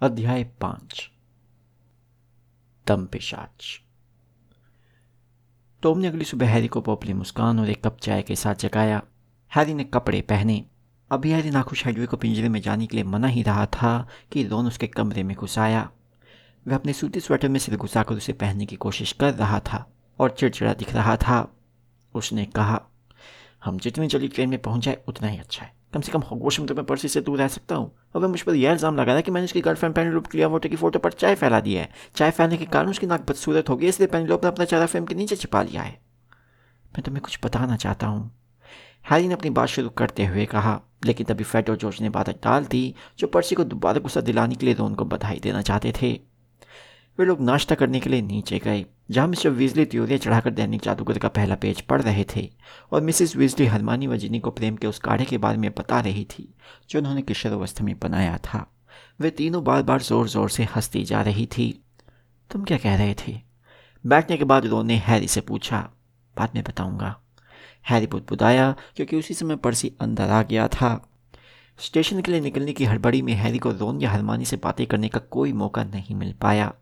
अध्याय पाँच। दम पिशाच। टॉम ने अगली सुबह हैरी को पोपली मुस्कान और एक कप चाय के साथ जगाया। हैरी ने कपड़े पहने। अभी हैरी नाखुश हेडवे को पिंजरे में जाने के लिए मना ही रहा था कि रोन उसके कमरे में घुस आया वह अपने सूती स्वेटर में सिर घुसाकर उसे पहनने की कोशिश कर रहा था और चिड़चिड़ा दिख रहा था। उसने कहा, हम जितनी जल्दी ट्रेन में पहुँच जाए, उतना ही अच्छा है। कम से कम होगोश में तो मैं पर्सी से दूर रह सकता हूँ। अब मुझ पर यह इल्ज़ाम लगा रहा है कि मैंने उसकी गर्लफ्रेंड पेनीलोप क्लियर वाटर की फ़ोटो पर चाय फैला दिया है। चाय फैलने के कारण उसकी नाक बदसूरत हो गई इसलिए पेनीलोप ने अपना चेहरा फ्रेम के नीचे छिपा लिया है। मैं तुम्हें कुछ बताना चाहता हूँ। हैरी ने अपनी बात शुरू करते हुए कहा, लेकिन तभी फेड और जॉर्ज ने बात डाल दी, जो पर्सी को दोबारा गुस्सा दिलाने के लिए रोन को बधाई देना चाहते थे। वे लोग नाश्ता करने के लिए नीचे गए, जहाँ मिस्टर वीजली त्योरिया चढ़ाकर दैनिक जादूगर का पहला पेज पढ़ रहे थे और मिसेस वीजली हरमानी व जिनी को प्रेम के उस काढ़े के बारे में बता रही थी, जो उन्होंने किशोर अवस्था में बनाया था। वे तीनों बार बार ज़ोर ज़ोर से हंसती जा रही थी। तुम क्या कह रहे थे? बैठने के बाद रोन हैरी से पूछा, बाद में बताऊँगा। हैरी बुदबुदाया, क्योंकि उसी समय पर्सी अंदर आ गया था। स्टेशन के लिए निकलने की हड़बड़ी में हैरी को रोन या हरमानी से बातें करने का कोई मौका नहीं मिल पाया।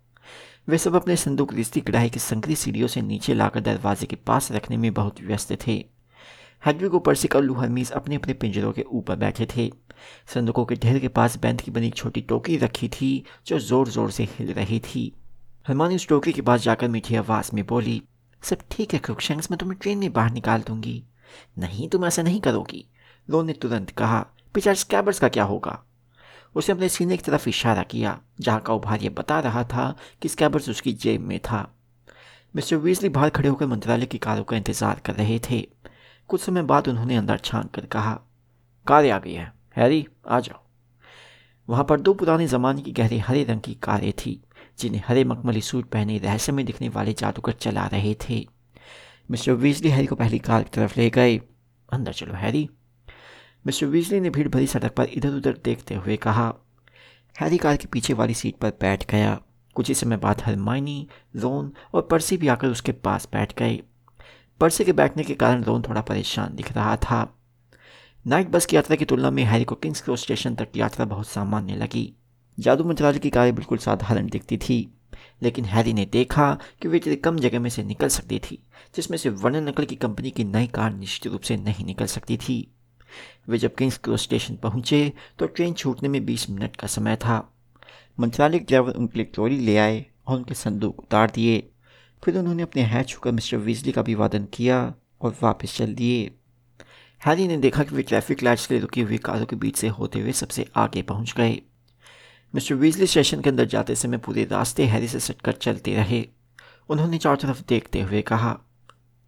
वे सब अपने संदूक रिश्ती कढ़ाई की संकरी सीढ़ियों से नीचे लाकर दरवाजे के पास रखने में बहुत व्यस्त थे। हेडविग ऊपर से कल्लू हरमीज अपने अपने पिंजरों के ऊपर बैठे थे। संदूकों के ढेर के पास बैंड की बनी एक छोटी टोकरी रखी थी, जो ज़ोर ज़ोर से हिल रही थी। हरमानी उस टोकरी के पास जाकर मीठी आवाज़ में बोली, सब ठीक है क्रुकशंक्स मैं तुम्हें ट्रेन में बाहर निकाल दूँगी। नहीं, तुम ऐसा नहीं करोगी। लो ने तुरंत कहा पिछाड़ स्कैबर्स का क्या होगा? उसने अपने सीने की तरफ़ इशारा किया, जहाँ का उभार ये बता रहा था कि स्कैबर्स उसकी जेब में था। मिस्टर वीजली बाहर खड़े होकर मंत्रालय की कारों का इंतज़ार कर रहे थे। कुछ समय बाद उन्होंने अंदर छान कर कहा, कारें आ गई है। हैरी, आ जाओ। वहाँ पर दो पुराने ज़माने की गहरी हरे रंग की कारें थी, जिन्हें हरे मखमली सूट पहने रहस्य में दिखने वाले जादूगर चला रहे थे। मिस्टर वीजली हैरी को पहली कार की तरफ़ ले गए। अंदर चलो हैरी। मिस्टर वीजली ने भीड़ भरी सड़क पर इधर उधर देखते हुए कहा, हैरी कार के पीछे वाली सीट पर बैठ गया। कुछ ही समय बाद हरमाइनी, रोन और पर्सी भी आकर उसके पास बैठ गए पर्सी के बैठने के कारण रोन थोड़ा परेशान दिख रहा था। नाइट बस की यात्रा की तुलना में हैरी को किंग्स क्रॉस स्टेशन तक की यात्रा बहुत सामान्य लगी। जादू मंत्रालय की कारें बिल्कुल साधारण दिखती थी, लेकिन हैरी ने देखा कि वे इतनी कम जगह में से निकल सकती थी, जिसमें से वर्णन नकल की कंपनी की नई कार निश्चित रूप से नहीं निकल सकती थी। वे जब किंग्स क्रॉस स्टेशन पहुँचे तो ट्रेन छूटने में 20 मिनट का समय था। मंत्रालय ड्राइवर उनके लिए ट्रॉली ले आए और उनके संदूक उतार दिए। फिर उन्होंने अपने हैच छूकर मिस्टर वीजली का अभिवादन किया और वापस चल दिए। हैरी ने देखा कि वे ट्रैफ़िक लाइट्स के लिए रुकी हुई कारों के बीच से होते हुए सबसे आगे पहुँच गए। मिस्टर वीजली स्टेशन के अंदर जाते समय पूरे रास्ते हैरी से सटकर चलते रहे। उन्होंने चारों तरफ़ देखते हुए कहा,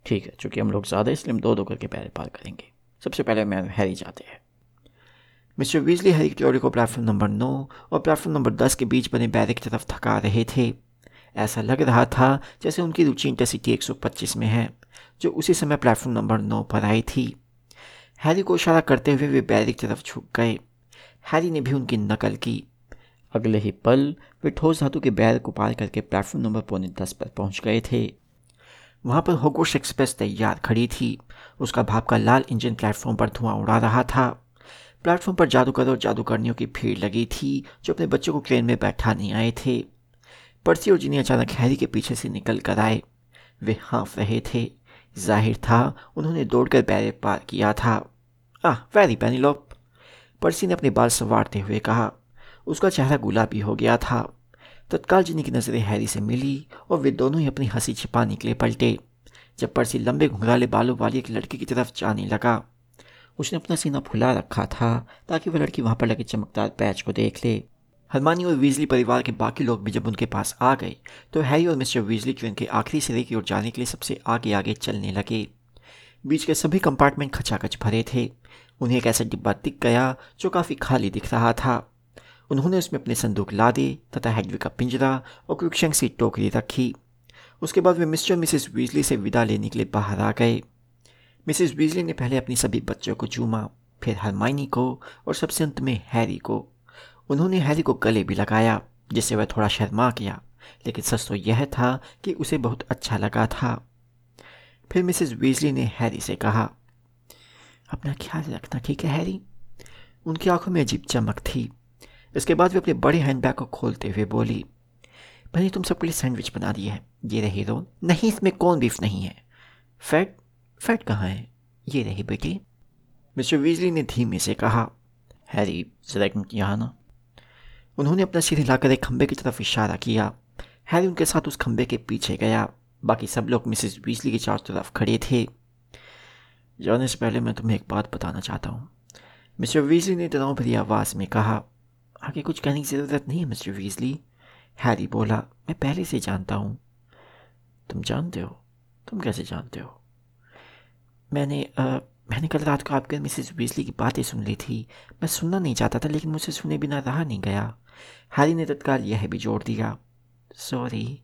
ठीक है, चूँकि हम लोग ज़्यादा इसलिए हम दो दो करके पैर पार करेंगे। सबसे पहले मैं हैरी जाते हैं। मिस्टर वीजली हैरी की को प्लेटफॉर्म नंबर नौ और प्लेटफॉर्म नंबर दस के बीच बने बैरिक की तरफ़ थका रहे थे। ऐसा लग रहा था जैसे उनकी रुचि इंटरसिटी 125 में है, जो उसी समय प्लेटफॉर्म नंबर नौ पर आई थी। हैरी को इशारा करते हुए वे बैरिक की तरफ़ झुक गए। हैरी ने भी उनकी नकल की। अगले ही पल वे ठोस धातु के बैर को पार करके प्लेटफॉर्म नंबर पौने दस पर पहुँच गए थे। वहाँ पर होगोश एक्सप्रेस तैयार खड़ी थी। उसका भाप का लाल इंजन प्लेटफॉर्म पर धुआँ उड़ा रहा था। प्लेटफॉर्म पर जादूगर और जादूगरनियों की भीड़ लगी थी, जो अपने बच्चों को ट्रेन में बैठाने आए थे। पर्सी और जिन्हें अचानक हैरी के पीछे से निकल कर आए, वे हाँफ रहे थे। ज़ाहिर था, उन्होंने दौड़कर बैरे पार किया था। आह, वेरी पेनीलोप, पर्सी ने अपने बाल संवारते हुए कहा। उसका चेहरा गुलाबी हो गया था। तत्काल जिनी की नज़रें हैरी से मिली और वे दोनों ही अपनी हँसी छिपाने के लिए पलटे। जब पर्सी लंबे घुंघराले बालों वाली एक लड़की की तरफ़ जाने लगा, उसने अपना सीना फुला रखा था ताकि वह लड़की वहाँ पर लगे चमकदार पैच को देख ले। हरमानी और वीजली परिवार के बाकी लोग भी जब उनके पास आ गए तो हैरी और मिस्टर वीजली ट्रेन के आखिरी सिरे की ओर जाने के लिए सबसे आगे आगे चलने लगे। बीच के सभी कंपार्टमेंट खचाखच भरे थे। उन्हें एक ऐसा डिब्बा दिख गया जो काफ़ी खाली दिख रहा था। उन्होंने उसमें अपने संदूक ला लादे तथा हेडवी का पिंजरा और क्रिक्शंग सी टोकरी रखी। उसके बाद वे मिस्टर मिसेस वीजली से विदा लेने के लिए बाहर आ गए। मिसेस वीजली ने पहले अपनी सभी बच्चों को चूमा, फिर हरमाइनी को और सबसे अंत में हैरी को। उन्होंने हैरी को गले भी लगाया, जिससे वह थोड़ा शर्मा गया, लेकिन सच तो यह था कि उसे बहुत अच्छा लगा था। फिर मिसेस वीजली ने हैरी से कहा, अपना ख्याल रखना, ठीक है हैरी? उनकी आँखों में अजीब चमक थी। इसके बाद वे अपने बड़े हैंडबैग को खोलते हुए बोली, मैंने तुम सबके लिए सैंडविच बना दिया है। ये रही रोन नहीं, इसमें कौन बीफ नहीं है? फैट फैट कहाँ है? ये रही बेटी। मिस्टर वीजली ने धीमे से कहा, हैरी, जरा यहाँ ना। उन्होंने अपना सिर हिलाकर एक खंबे की तरफ़ इशारा किया। हैरी उनके साथ उस खंबे के पीछे गया। बाकी सब लोग मिसेस वीजली के चारों तरफ़ खड़े थे। जाने से पहले मैं तुम्हें एक बात बताना चाहता हूँ। मिस्टर वीजली ने तनाव भरी आवाज़ में कहा, आगे कुछ कहने की ज़रूरत नहीं है, मिस्टर वीजली हैरी बोला, मैं पहले से जानता हूँ। तुम जानते हो तुम कैसे जानते हो? मैंने आ, मैंने कल रात को आपके मिसेस वीजली की बातें सुन ली थी। मैं सुनना नहीं चाहता था लेकिन मुझसे सुने बिना रहा नहीं गया। हैरी ने तत्काल यह भी जोड़ दिया। सॉरी।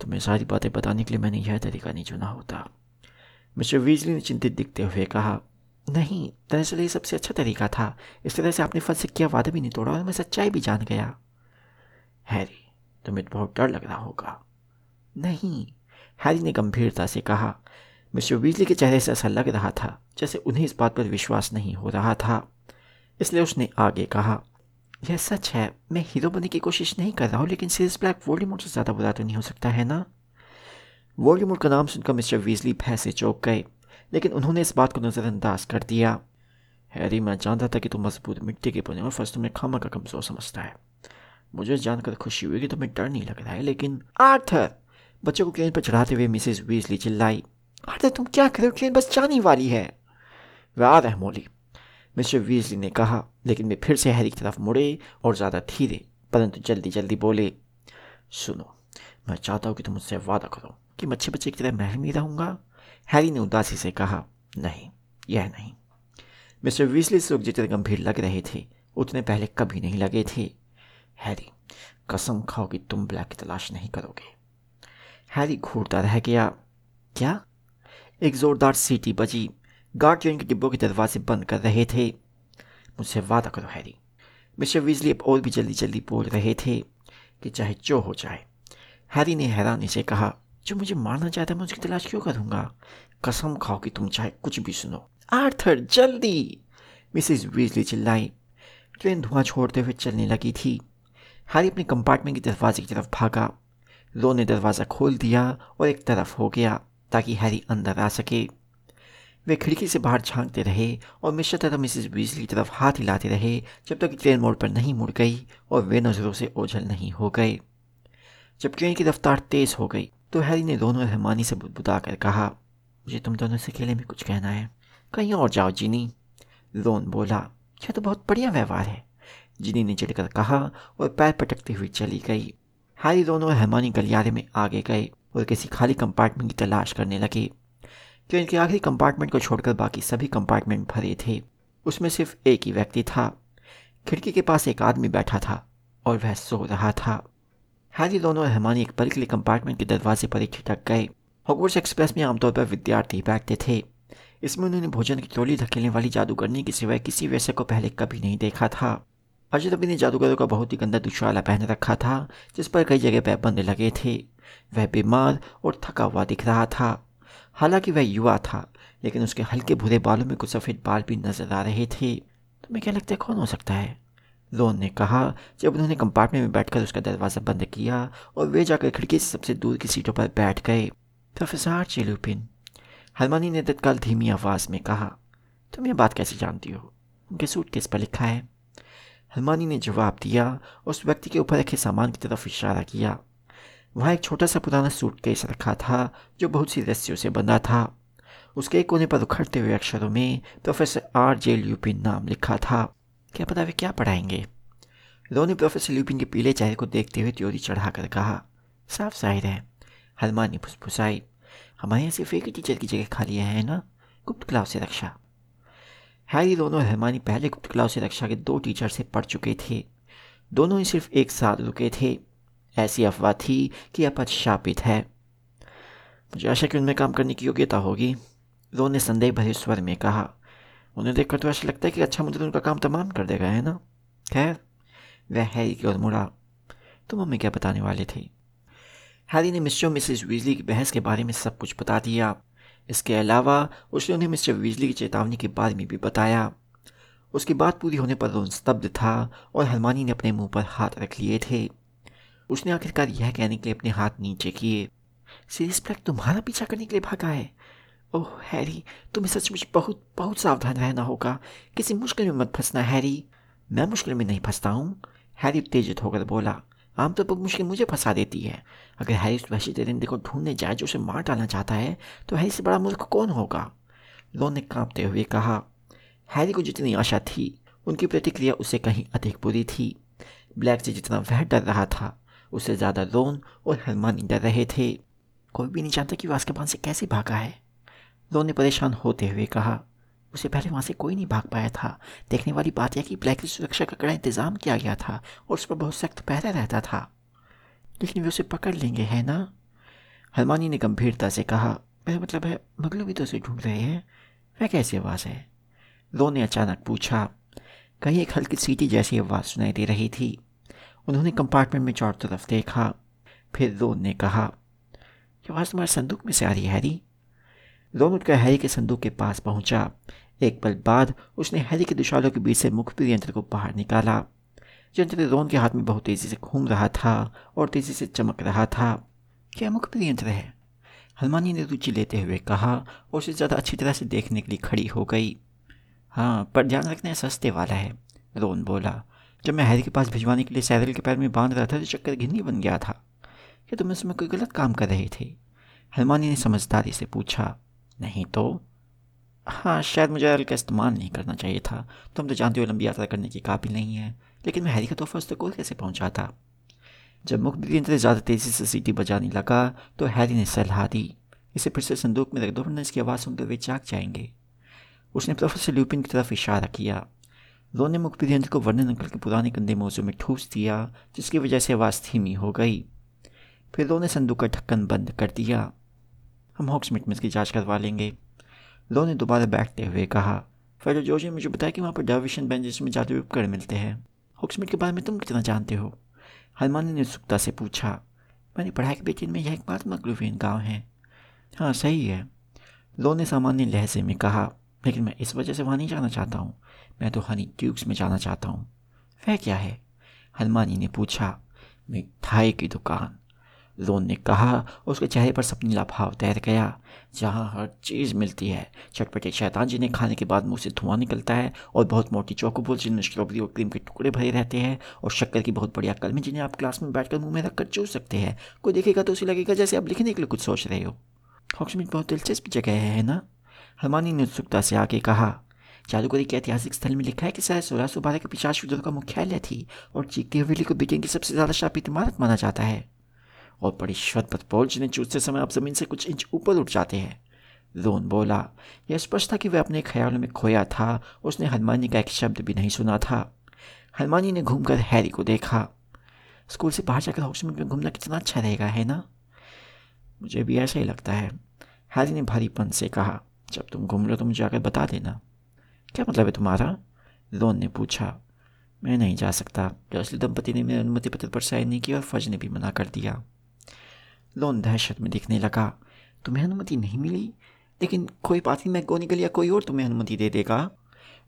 तुम्हें सारी बातें बताने के लिए मैंने यह तरीका नहीं चुना होता। मिस्टर वीजली ने चिंतित दिखते हुए कहा नहीं दरअसल ये सबसे अच्छा तरीका था। इस तरह से आपने फल से किया वादा भी नहीं तोड़ा और मैं सच्चाई भी जान गया। हैरी तुम्हें बहुत डर लग रहा होगा। नहीं, हैरी ने गंभीरता से कहा, मिस्टर वीजली के चेहरे से ऐसा लग रहा था जैसे उन्हें इस बात पर विश्वास नहीं हो रहा था। इसलिए उसने आगे कहा, यह सच है, मैं हीरो बनने की कोशिश नहीं कर रहा हूँ, लेकिन सीरियस ब्लैक वोल्डेमोट से ज़्यादा बुरा तो नहीं हो सकता, है ना? वोल्डेमोट का नाम सुनकर मिस्टर वीजली भय से चौंक गए, लेकिन उन्होंने इस बात को नज़रअंदाज कर दिया। हैरी, मैं जानता था कि तुम मज़बूत मिट्टी के बने और फ़र्स्ट तुम्हें खामा का कमज़ोर समझता है। मुझे जानकर खुशी हुई कि तुम्हें डर नहीं लग रहा है, लेकिन आर्थर बच्चों को ट्रेन पर चढ़ाते हुए मिसेस वीजली चिल्लाई अरे तुम क्या करो ट्रेन बस जाने वाली है. वह रहा मोली, मिस्टर वीजली ने कहा, लेकिन वे फिर से हैरी की तरफ़ मुड़े और ज़्यादा धीरे, परंतु जल्दी जल्दी बोले, सुनो, मैं चाहता हूँ कि तुम मुझसे वादा करो कि मैं अच्छे बच्चे की तरह महल में रहूँगा। हैरी ने उदासी से कहा, नहीं, यह नहीं। मिस्टर वीजली से जितने गंभीर लग रहे थे, उतने पहले कभी नहीं लगे थे। हैरी, कसम खाओ कि तुम ब्लैक की तलाश नहीं करोगे। हैरी घूरता रह गया। क्या? एक जोरदार सीटी बजी। गार्ड ट्रेन के डिब्बों के दरवाजे बंद कर रहे थे। मुझसे वादा करो, हैरी। मिस्टर वीजली अब और भी जल्दी जल्दी बोल रहे थे कि चाहे जो हो जाए। हैरी ने हैरानी से कहा, जो मुझे मारना चाहता है, मैं उसकी तलाश क्यों करूँगा? कसम खाओ कि तुम चाहे कुछ भी सुनो। आर्थर, जल्दी! मिसेस वीजली चिल्लाई। ट्रेन धुआँ छोड़ते हुए चलने लगी थी। हैरी अपने कंपार्टमेंट के दरवाजे की तरफ़ भागा। रो ने दरवाज़ा खोल दिया और एक तरफ़ हो गया ताकि हैरी अंदर आ सके। वे खिड़की से बाहर झांकते रहे और मिश्र तरह मिसेस बीजली की तरफ़ हाथ हिलाते रहे जब तक ट्रेन मोड़ पर नहीं मुड़ गई और वे नज़रों से ओझल नहीं हो गए। जब ट्रेन की रफ्तार तेज़ हो गई तो हैरी ने दोनों रहमानी से बुदबुदा कर कहा, मुझे तुम दोनों से अकेले में कुछ कहना है। कहीं और जाओ, जीनी। रोन बोला, यह तो बहुत बढ़िया व्यवहार है। जिनी ने चिड़कर कहा और पैर पटकती हुई चली गई। हैरी दोनों हैमानी गलियारे में आगे गए और किसी खाली कंपार्टमेंट की तलाश करने लगे। ट्रेन के आखिरी कंपार्टमेंट को छोड़कर बाकी सभी कंपार्टमेंट भरे थे, उसमें सिर्फ़ एक ही व्यक्ति था। खिड़की के पास एक आदमी बैठा था और वह सो रहा था। हैरी दोनों हैमानी एक पल के लिए कंपार्टमेंट के दरवाजे पर ही ठिठक गए। हॉगवर्ट्स एक्सप्रेस में आमतौर पर विद्यार्थी बैठते थे। इसमें उन्होंने भोजन की टोली धकेलने वाली जादूगरनी के सिवाय किसी वैसे को पहले कभी नहीं देखा था। अजय रबी ने जादूगरों का बहुत ही गंदा दुशाला पहन रखा था, जिस पर कई जगह पैबंद लगे थे। वह बीमार और थका हुआ दिख रहा था। हालाँकि वह युवा था, लेकिन उसके हल्के भूरे बालों में कुछ सफ़ेद बाल भी नज़र आ रहे थे। तुम्हें क्या लगता है कौन हो सकता है? रोन ने कहा, जब उन्होंने कंपार्टमेंट में बैठकर उसका दरवाज़ा बंद किया और वे जाकर खिड़की से सबसे दूर की सीटों पर बैठ गए। प्रोफेसर चिलुपिन, हरमानी ने तत्काल धीमी आवाज़ में कहा, तुम यह बात कैसे जानती हो? उनके सूट किस पर लिखा है। हलमानी ने जवाब दिया, उस व्यक्ति के ऊपर रखे सामान की तरफ़ इशारा किया। वहाँ एक छोटा सा पुराना सूटकेस रखा था, जो बहुत सी रस्सियों से बंधा था। उसके एक कोने पर उखड़ते हुए अक्षरों में प्रोफेसर आर जे ल्यूपिन नाम लिखा था। क्या पता वे क्या पढ़ाएँगे? रो ने प्रोफेसर ल्यूपिन के पीले चेहरे को देखते हुए त्योरी चढ़ाकर कहा, साफ़ ज़ाहिर है। हलमानी फुसफुसाई, हमारे यहाँ सिर्फ़ एक ही टीचर की जगह खाली है ना? गुप्त क्लास से रक्षा। हैरी दोनों हरमानी पहले गुप्त क्लास से रक्षा के दो टीचर से पढ़ चुके थे। दोनों ही सिर्फ़ एक साथ रुके थे। ऐसी अफवाह थी कि अपच शापित है। मुझे आशा कि उनमें काम करने की योग्यता होगी। रो ने संदेह भरे स्वर में कहा, उन्हें देखकर तो ऐसा लगता है कि अच्छा मुझे उनका काम तमाम कर देगा, है ना? खैर, वह हैरी की ओर मुड़ा। तुम हमें क्या बताने वाले थे? हैरी ने मिस्टर मिसेस वीजली की बहस के बारे में सब कुछ बता दिया। इसके अलावा उसने उन्हें मिस्टर वीजली की चेतावनी के बारे में भी बताया। उसकी बात पूरी होने पर रोन स्तब्ध था और हरमानी ने अपने मुँह पर हाथ रख लिए थे। उसने आखिरकार यह कहने के लिए अपने हाथ नीचे किए सीरियस ब्लैक तुम्हारा पीछा करने के लिए भागा है? ओह, हैरी, तुम्हें सचमुच बहुत बहुत सावधान रहना होगा। किसी मुश्किल में मत फंसना, हैरी। मैं मुश्किल में नहीं फंसता हूँ, हैरी उत्तेजित होकर बोला। आमतौर पर मुश्किल मुझे फंसा देती है। अगर हैरी उस वैसे दरिंदे को ढूँढने जाए, जो उसे मार डालना चाहता है तो हैरी से बड़ा मुल्क कौन होगा? लोन ने कांपते हुए कहा, हैरी को जितनी आशा थी, उनकी प्रतिक्रिया उससे कहीं अधिक बुरी थी। ब्लैक से जितना वह डर रहा था, उससे ज़्यादा रोन और हरमानी डर रहे थे। कोई भी नहीं जानता कि वो पान से कैसे भागा है। रोन ने परेशान होते हुए कहा उसे पहले वहाँ से कोई नहीं भाग पाया था। देखने वाली बात यह कि ब्लैक की सुरक्षा का कड़ा इंतज़ाम किया गया था और उस पर बहुत सख्त पहरा रहता था। लेकिन वे उसे पकड़ लेंगे, है ना? हरमानी ने गंभीरता से कहा, मेरा मतलब है मगलू भी तो उसे ढूंढ रहे हैं। वह कैसी आवाज़ है? रो ने अचानक पूछा, कहीं एक हल्की सीटी जैसी आवाज़ सुनाई दे रही थी? उन्होंने कंपार्टमेंट में चारों तरफ़ देखा। फिर रोन ने कहा आवाज़ तुम्हारे संदूक में से आ रही हैरी? रोन उठकर हैरी के संदूक के पास पहुँचा। एक पल बाद उसने हैरी के दुशालों के बीच से मुखबिर यंत्र को बाहर निकाला। यंत्र रोन के हाथ में बहुत तेज़ी से घूम रहा था और तेज़ी से चमक रहा था। क्या मुखबिर यंत्र है? हनुमानी ने रुचि लेते हुए कहा और उसे ज़्यादा अच्छी तरह से देखने के लिए खड़ी हो गई। हाँ पर ध्यान रखना सस्ते वाला है, रोन बोला। जब मैं हैरी के पास भिजवाने के लिए सैरल के पैर में बाँध रहा था तो चक्कर घिन्नी बन गया था। क्या तुम इसमें कोई गलत काम कर रहे थे? हनुमानी ने समझदारी से पूछा। नहीं तो? हाँ शायद मुझे अल का इस्तेमाल नहीं करना चाहिए था। तुम तो जानते हो लंबी यात्रा करने की काबिल नहीं है, लेकिन मैं हैरी का तोहफा उस तक कैसे पहुँचा था? जब मुखबिर यंत्र ज़्यादा तेज़ी से सीटी बजाने लगा तो हैरी ने सलाह दी, इसे फिर से संदूक में रख दो, वरना इसकी आवाज़ सुनकर वे जाग जाएँगे। उसने प्रोफेसर ल्यूपिन की तरफ़ इशारा किया। रो ने मुखबिर को वर्णन अंकल के पुराने कंधे मौजू में ठूस दिया, जिसकी वजह से आवाज़ धीमी हो गई। फिर रो ने संदूक का ढक्कन बंद कर दिया। हम हॉक्समिट में इसकी जाँच करवा लेंगे। लो ने दोबारा बैठते हुए कहा फेडर जोश ने मुझे बताया कि वहाँ पर डाविशन बेंजेस में जादुई उपकरण मिलते हैं। हॉक्समिट के बारे में तुम कितना जानते हो? हनुमान ने उत्सुकता से पूछा, मैंने पढ़ाई के बेटिन में यह एक एकमात्र मकलूफीन गाँव है। हाँ सही है। लो ने सामान्य लहजे में कहा, लेकिन मैं इस वजह से वहाँ नहीं जाना चाहता हूँ। मैं तो हनी ट्यूब्स में जाना चाहता हूँ। वह क्या है? हनुमानी ने पूछा, मिठाई की दुकान। लोन ने कहा और उसके चेहरे पर सपनीला भाव तैर गया, जहाँ हर चीज़ मिलती है। चटपटे शैतान जिन्हें खाने के बाद मुँह से धुआँ निकलता है और बहुत मोटी चौकोबोल जिनमें स्ट्रॉबेरी और क्रीम के टुकड़े भरे रहते हैं और शक्कर की बहुत बढ़िया कलमें जिन्हें आप क्लास में बैठकर मुँह में रखकर चूस सकते हैं। कोई देखेगा तो उसे लगेगा जैसे आप लिखने के लिए कुछ सोच रहे हो। हॉक्समिट बहुत दिलचस्प जगह है ना? हमानी ने उत्सुकता से आके कहा, जादूगरी के ऐतिहासिक स्थल में लिखा है कि शायद सोलह सौ बारह के पिचास युद्धों का मुख्यालय थी और चीखती हवेली को ब्रिटेन की सबसे ज़्यादा शापित इमारत माना जाता है। और बड़ी श्वत पर पहुँचने चूसते समय आप ज़मीन से कुछ इंच ऊपर उठ जाते हैं। रोन बोला, यह स्पष्ट था कि वह अपने ख्यालों में खोया था, उसने हनुमानी का एक शब्द भी नहीं सुना था। हनुमानी ने घूमकर हैरी को देखा। स्कूल से बाहर जाकर हॉक्समिट में घूमना कितना अच्छा रहेगा, है ना? मुझे भी ऐसा ही लगता है, हैरी ने भारीपन से कहा। जब तुम घूम लो तो मुझे आकर बता देना। क्या मतलब है तुम्हारा? रोन ने पूछा। मैं नहीं जा सकता। असली दंपति ने मेरे अनुमति पत्र पर साइन नहीं किया और फज ने भी मना कर दिया। लोन दहशत में दिखने लगा। तुम्हें अनुमति नहीं मिली, लेकिन कोई बात नहीं मैं गोनिकल या कोई और तुम्हें अनुमति दे देगा।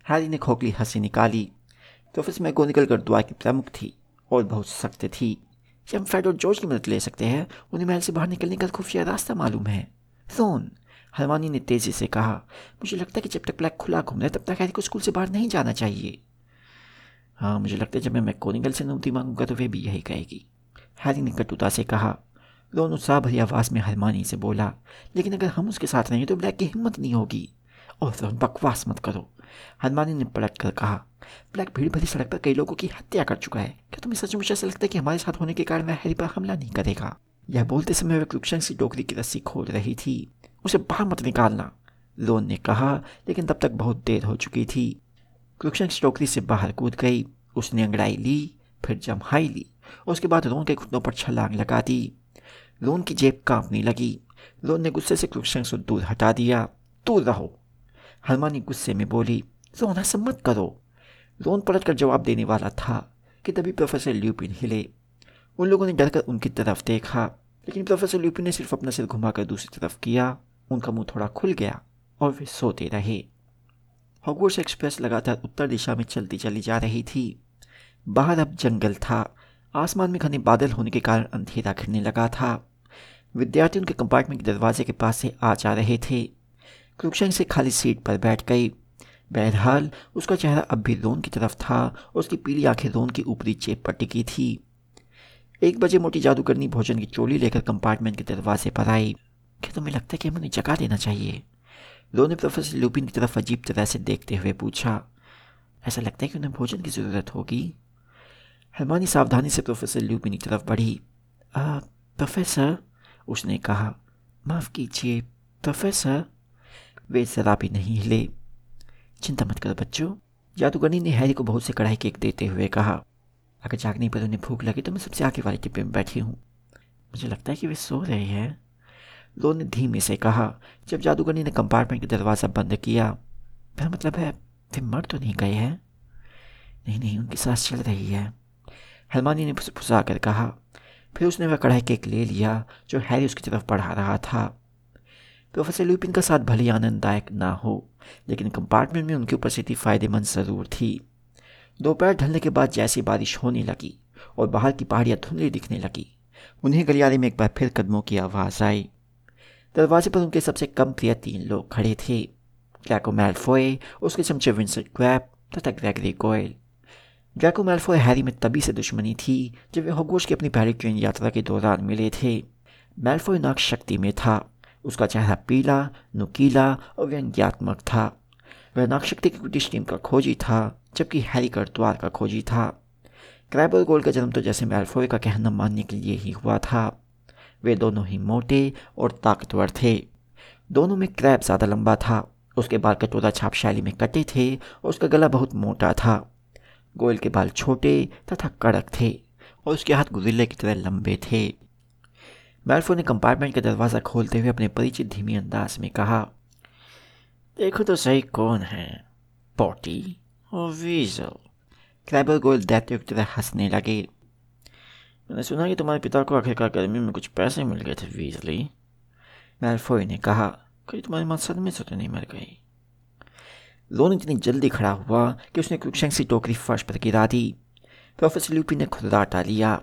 हैरी ने खोखली हँसी निकाली। तो फिर मैं गोनिकल कर दुआ की प्रमुख थी और बहुत सख्त थी। जब हम फ्रेड और जॉर्ज की मदद ले सकते हैं? उन्हें महल से बाहर निकलने का खुफिया रास्ता मालूम है। सोन, हरवानी ने तेज़ी से कहा, मुझे लगता है कि जब तक ब्लैक खुला घूम रहा है, तब तक हैरी को स्कूल से बाहर नहीं जाना चाहिए। हाँ मुझे लगता है जब मैं मैकोनिकल से अनुमति मांगूँगा तो वे भी यही कहेगी। हैरी ने कटुता से कहा लोन उत्साह भरी आवाज़ में हरमानी से बोला, लेकिन अगर हम उसके साथ रहेंगे तो ब्लैक की हिम्मत नहीं होगी। और रोन बकवास मत करो। हरमानी ने पलट कर कहा, ब्लैक भीड़ भरी सड़क पर कई लोगों की हत्या कर चुका है। क्या तुम्हें सचमुच ऐसा लगता है कि हमारे साथ होने के कारण वह हैरी पर हमला नहीं करेगा? यह बोलते समय वह कृष्ण सी टोकरी की रस्सी खोल रही थी। उसे बाहर मत निकालना, लोन ने कहा, लेकिन तब तक बहुत देर हो चुकी थी। कृष्ण की टोकरी से बाहर कूद गई। उसने अंगड़ाई ली, फिर जमहाई ली। उसके बाद रोन के घुटनों पर छलांग लगा दी। लोन की जेब कांपने लगी। लोन ने गुस्से से क्रुक्षंग से दूर हटा दिया। दूर रहो। हनुमानी गुस्से में बोली लोन ऐसा मत करो। लोन पलट कर जवाब देने वाला था कि तभी प्रोफेसर ल्यूपिन हिले। उन लोगों ने डरकर उनकी तरफ़ देखा, लेकिन प्रोफेसर ल्यूपिन ने सिर्फ़ अपना सिर घुमाकर दूसरी तरफ़ किया। उनका मुँह थोड़ा खुल गया और वे सोते रहे। हॉगवर्ट्स एक्सप्रेस लगातार उत्तर दिशा में चलती चली जा रही थी। बाहर अब जंगल था। आसमान में घने बादल होने के कारण अंधेरा घिरने लगा था। विद्यार्थी उनके कंपार्टमेंट के दरवाजे के पास से आ जा रहे थे। क्रुक्षण से खाली सीट पर बैठ गई बहरहाल, उसका चेहरा अब भी रोन की तरफ़ था। और उसकी पीली आँखें रोन की ऊपरी चेप पर टिकी थी। एक बजे मोटी जादूगरनी भोजन की चोली लेकर कंपार्टमेंट के दरवाजे पर आई। क्या तुम्हें लगता है कि हमें उन्हें जगा देना चाहिए? रोन ने प्रोफेसर लुपिन की तरफ़ अजीब तरह से देखते हुए पूछा, ऐसा लगता है कि उन्हें भोजन की ज़रूरत होगी? हरमानी सावधानी से प्रोफेसर ल्यूपिन की तरफ़ बढ़ी प्रोफेसर उसने कहा, माफ़ कीजिए, प्रोफेसर। वे ज़रा भी नहीं हिले। चिंता मत करो बच्चों। जादूगरनी ने हैरी को बहुत से कढ़ाई केक देते हुए कहा, अगर जागने पर उन्हें भूख लगी तो मैं सबसे आगे वाले टिप्पे में बैठी हूँ। मुझे लगता है कि वे सो रहे हैं। लो ने धीमे से कहा, जब जादूगरनी ने कंपार्टमेंट का दरवाज़ा बंद किया फिर मतलब है, वे मर तो नहीं गए हैं? नहीं नहीं, उनकी सांस चल रही है। हलमानी ने फुसा कर कहा फिर उसने वह कढ़ाई केक ले लिया, जो हैरी उसकी तरफ़ बढ़ा रहा था। प्रोफेसर लुपिन का साथ भली आनंददायक ना हो, लेकिन कंपार्टमेंट में उनकी उपस्थिति फ़ायदेमंद ज़रूर थी। दोपहर ढलने के बाद जैसी बारिश होने लगी और बाहर की पहाड़ियाँ धुंधली दिखने लगी, उन्हें गलियारे में एक बार फिर कदमों की आवाज़ आई। दरवाजे पर उनके सबसे कम प्रिय तीन लोग खड़े थे ड्रैको मैलफोए उसके चमचे विंसेंट क्रैप तथा Gregory Goyle Draco Malfoy Harry में तभी से दुश्मनी थी जब वे हॉगवर्ट्स की अपनी पहली ट्रेन यात्रा के दौरान मिले थे मैलफोए नाक शक्ति में था उसका चेहरा पीला नुकीला और व्यंग्यात्मक था वह नागशक्ति की ब्रिटिश टीम का खोजी था जबकि हैरी कर्तवार का खोजी था क्रैबर गोल का जन्म तो जैसे मैल्फोय का कहना मानने के लिए ही हुआ था वे दोनों ही मोटे और ताकतवर थे दोनों में क्रैब ज़्यादा लंबा था उसके बाल कटोरा छाप शैली में कटे थे और उसका गला बहुत मोटा था गोयल के बाल छोटे तथा कड़क थे और उसके हाथ गुजिल्ले की तरह लंबे थे। मैल्फो ने कंपार्टमेंट का दरवाज़ा खोलते हुए अपने परिचित धीमी अंदाज में कहा, देखो तो सही कौन है, पॉटी और वीजल? क्रैबर गोयल दैत्य की तरह हंसने लगे। मैंने सुना कि तुम्हारे पिता को आखिरकार गर्मी में कुछ पैसे मिल गए थे, वीजली। मैल्फोय ने कहा, कहीं तुम्हारी माँ सदमे से तो नहीं मर गई? लोन इतनी जल्दी खड़ा हुआ कि उसने क्रुक्षंग सी टोकरी फर्श पर गिरा दी। प्रोफेसर ल्यूपी ने खुदराटा लिया।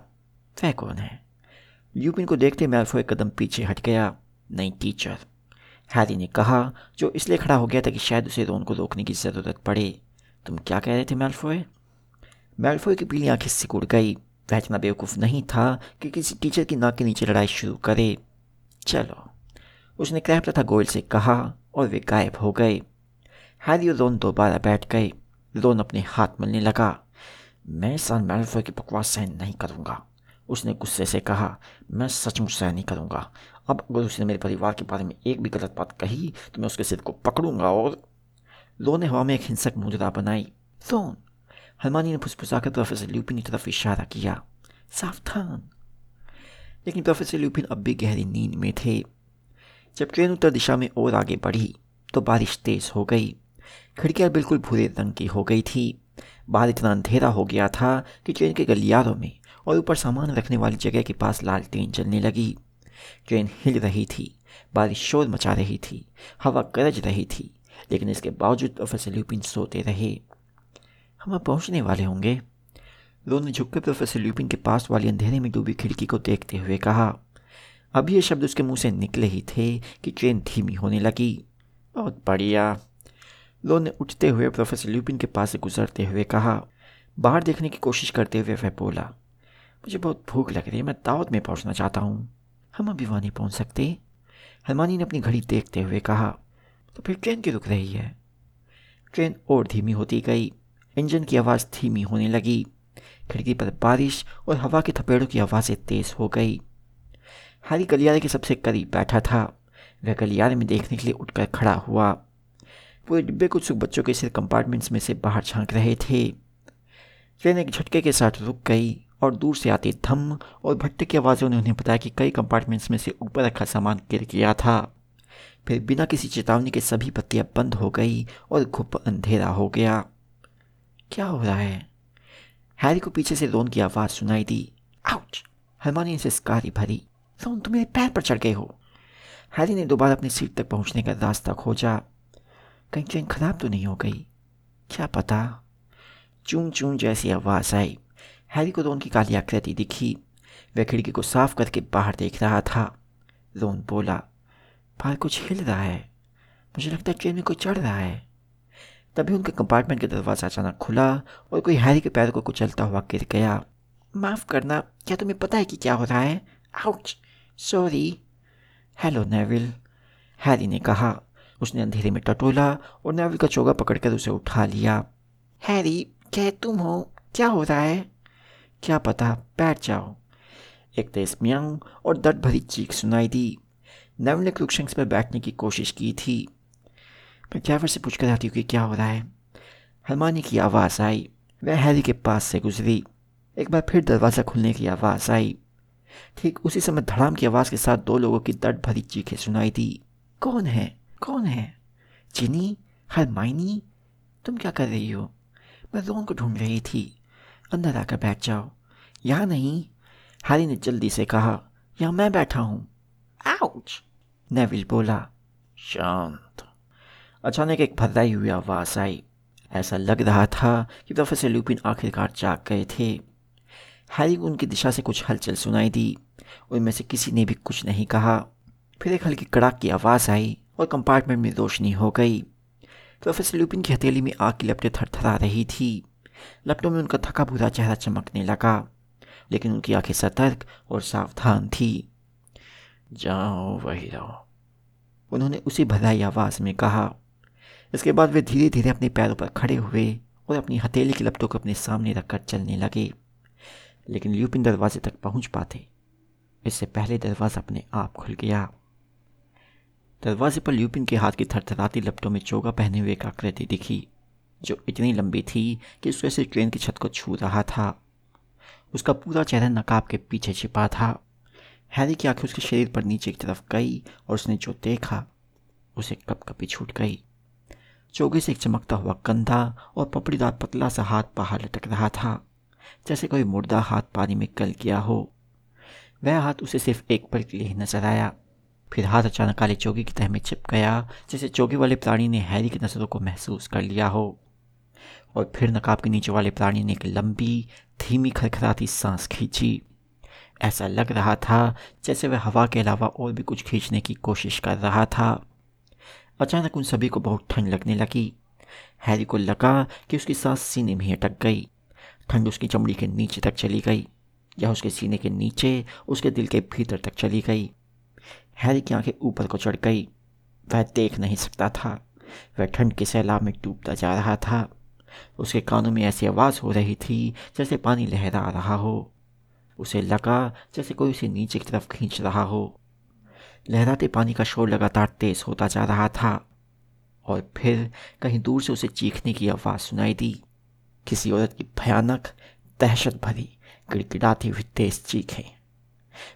वह कौन है? ल्यूपिन को देखते मैल्फो एक कदम पीछे हट गया। नहीं, टीचर। हैरी ने कहा, जो इसलिए खड़ा हो गया था कि शायद उसे रोन को रोकने की ज़रूरत पड़े। तुम क्या कह रहे थे मैल्फोए मैल्फोए की पीली आँखें सिकुड़ गई। वह इतना बेवकूफ़ नहीं था कि किसी टीचर की नाक के नीचे लड़ाई शुरू करे। चलो। उसने क्रैप तथा गोयल से कहा और वे गायब हो गए। हैरी और रोन दोबारा बैठ गए। रोन अपने हाथ मलने लगा। मैं सन मैल्फोए की बकवास सहन नहीं करूँगा। उसने गुस्से से कहा, मैं सचमुच सहन नहीं करूँगा। अब अगर उसने मेरे परिवार के बारे में एक भी गलत बात कही तो मैं उसके सिर को पकड़ूँगा और लो ने हवा में एक हिंसक मुद्रा बनाई। सोन। हलमानी ने फुसफुसाकर प्रोफेसर ल्यूपिन की तरफ़ इशारा किया। सावधान। लेकिन प्रोफेसर ल्यूपिन अब भी गहरी नींद में थे। जब ट्रेन उत्तर दिशा में और आगे बढ़ी तो बारिश तेज हो गई। खिड़कियाँ बिल्कुल भूरे रंग की हो गई थी। बाहर इतना अंधेरा हो गया था कि ट्रेन के गलियारों में और ऊपर सामान रखने वाली जगह के पास लाल लालटेन जलने लगी। ट्रेन हिल रही थी, बारिश शोर मचा रही थी, हवा गरज रही थी, लेकिन इसके बावजूद प्रोफेसर ल्यूपिन सोते रहे। हम अब पहुँचने वाले होंगे। रोन ने झुककर प्रोफेसर ल्यूपिन के पास वाली अंधेरे में डूबी खिड़की को देखते हुए कहा, अब ये शब्द उसके मुँह से निकले ही थे कि ट्रेन धीमी होने लगी। बहुत बढ़िया। लोन ने उठते हुए प्रोफेसर ल्यूपिन के पास से गुजरते हुए कहा, बाहर देखने की कोशिश करते हुए वह बोला, मुझे बहुत भूख लग रही है, मैं दावत में पहुँचना चाहता हूँ। हम अभी वहाँ नहीं पहुँच सकते। हलमानी ने अपनी घड़ी देखते हुए कहा तो फिर ट्रेन क्यों रुक रही है? ट्रेन और धीमी होती गई। इंजन की आवाज़ धीमी होने लगी। खिड़की पर बारिश और हवा के थपेड़ों की आवाज़ें तेज़ हो गई। हरी गलियारे के सबसे करीब बैठा था। वह गलियारे में देखने के लिए उठकर खड़ा हुआ। पूरे डिब्बे कुछ बच्चों के सिर कंपार्टमेंट्स में से बाहर झाँक रहे थे। ट्रेन एक झटके के साथ रुक गई और दूर से आती धम और भट्टे की आवाज़ों ने उन्हें बताया कि कई कंपार्टमेंट्स में से ऊपर रखा सामान गिर गया था। फिर बिना किसी चेतावनी के सभी पत्तियाँ बंद हो गई और घुप अंधेरा हो गया। क्या हो रहा है? हैरी को पीछे से रोन की आवाज़ सुनाई दी। आउच! हरमानी से स्कारी भरी। रोन, तुम मेरे पैर पर चढ़ गए हो! हैरी ने दोबारा अपनी सीट तक पहुँचने का रास्ता खोजा। कहीं ट्रेन खराब तो नहीं हो गई क्या पता चूं चूं जैसी आवाज़ आई हैरी को रोन की काली आकृति दिखी वह खिड़की को साफ़ करके बाहर देख रहा था रोन बोला बाहर कुछ हिल रहा है मुझे लगता है ट्रेन में कोई चढ़ रहा है तभी उनके कंपार्टमेंट का दरवाज़ा अचानक खुला और कोई हैरी के पैर को कुचलता हुआ गिर गया माफ़ करना क्या तुम्हें पता है कि क्या हो रहा है ouch sorry hello Neville Harry ने कहा उसने अंधेरे में टटोला और नेविल का चोगा पकड़कर उसे उठा लिया। हैरी क्या तुम हो? क्या हो रहा है? क्या पता बैठ जाओ। एक तेज म्यांग और दर्द भरी चीख सुनाई दी। नेविल ने क्रुक्षंग्स पर बैठने की कोशिश की थी। मैं कैवर से पूछ कर आती हूँ कि क्या हो रहा है। हरमानी की आवाज़ आई। वह हैरी के पास से गुजरी। एक बार फिर दरवाज़ा खुलने की आवाज़ आई। ठीक उसी समय धड़ाम की आवाज़ के साथ दो लोगों की दर्द भरी चीखें सुनाई दी। कौन है? कौन है? जिनी हरमाइनी तुम क्या कर रही हो? मैं रोन को ढूंढ रही थी। अंदर आकर बैठ जाओ। यहाँ नहीं, हैरी ने जल्दी से कहा, यहाँ मैं बैठा हूँ। आउच नेविल बोला, शांत। अचानक एक भर्राई हुई आवाज़ आई। ऐसा लग रहा था कि प्रोफेसर लुपिन आखिरकार जाग गए थे। हैरी को उनकी दिशा से कुछ हलचल सुनाई दी। उनमें से किसी ने भी कुछ नहीं कहा। फिर एक हल्की कड़ाक की आवाज़ आई। और कंपार्टमेंट में रोशनी हो गई। प्रोफेसर लुपिन की हथेली में आग की लपटें थरथरा रही थी। लपटों में उनका थका बुरा चेहरा चमकने लगा, लेकिन उनकी आँखें सतर्क और सावधान थी। जाओ, वही रहो। उन्होंने उसी भलाई आवाज़ में कहा। इसके बाद वे धीरे धीरे अपने पैरों पर खड़े हुए और अपनी हथेली की लपटों को अपने सामने रखकर चलने लगे। लेकिन ल्यूपिन दरवाजे तक पहुँच पाते। इससे पहले दरवाज़ा अपने आप खुल गया। दरवाजे पर ल्यूपिन के हाथ की थरथराती लपटों में चोगा पहने हुए एक आकृति दिखी, जो इतनी लंबी थी कि उससे से ट्रेन की छत को छू रहा था। उसका पूरा चेहरा नकाब के पीछे छिपा था। हैरी की आँखें उसके शरीर पर नीचे की तरफ़ गई और उसने जो देखा, उसे कप कपी छूट गई। चोगे से एक चमकता हुआ कंधा और पपड़ीदार पतला सा हाथ बाहर लटक रहा था, जैसे कोई मुर्दा हाथ पानी में गल गया हो। वह हाथ उसे सिर्फ़ एक पल के लिए नज़र आया। फिर हाथ अचानक काले चौकी की तह में छिप गया, जैसे चौकी वाले प्राणी ने हैरी की नज़रों को महसूस कर लिया हो। और फिर नकाब के नीचे वाले प्राणी ने एक लंबी, धीमी खरखराती सांस खींची। ऐसा लग रहा था जैसे वह हवा के अलावा और भी कुछ खींचने की कोशिश कर रहा था। अचानक उन सभी को बहुत ठंड लगने लगी। हैरी को लगा कि उसकी सांस सीने में अटक गई। ठंड उसकी चमड़ी के नीचे तक चली गई, या उसके सीने के नीचे उसके दिल के भीतर तक चली गई। हैरी की आँखें ऊपर को चढ़ गई। वह देख नहीं सकता था। वह ठंड के सैलाब में डूबता जा रहा था। उसके कानों में ऐसी आवाज़ हो रही थी जैसे पानी लहरा रहा हो। उसे लगा जैसे कोई उसे नीचे की तरफ़ खींच रहा हो। लहराते पानी का शोर लगातार तेज होता जा रहा था और फिर कहीं दूर से उसे चीखने की आवाज़ सुनाई दी। किसी औरत की भयानक दहशत भरी गिड़गिड़ाती हुई तेज चीखें।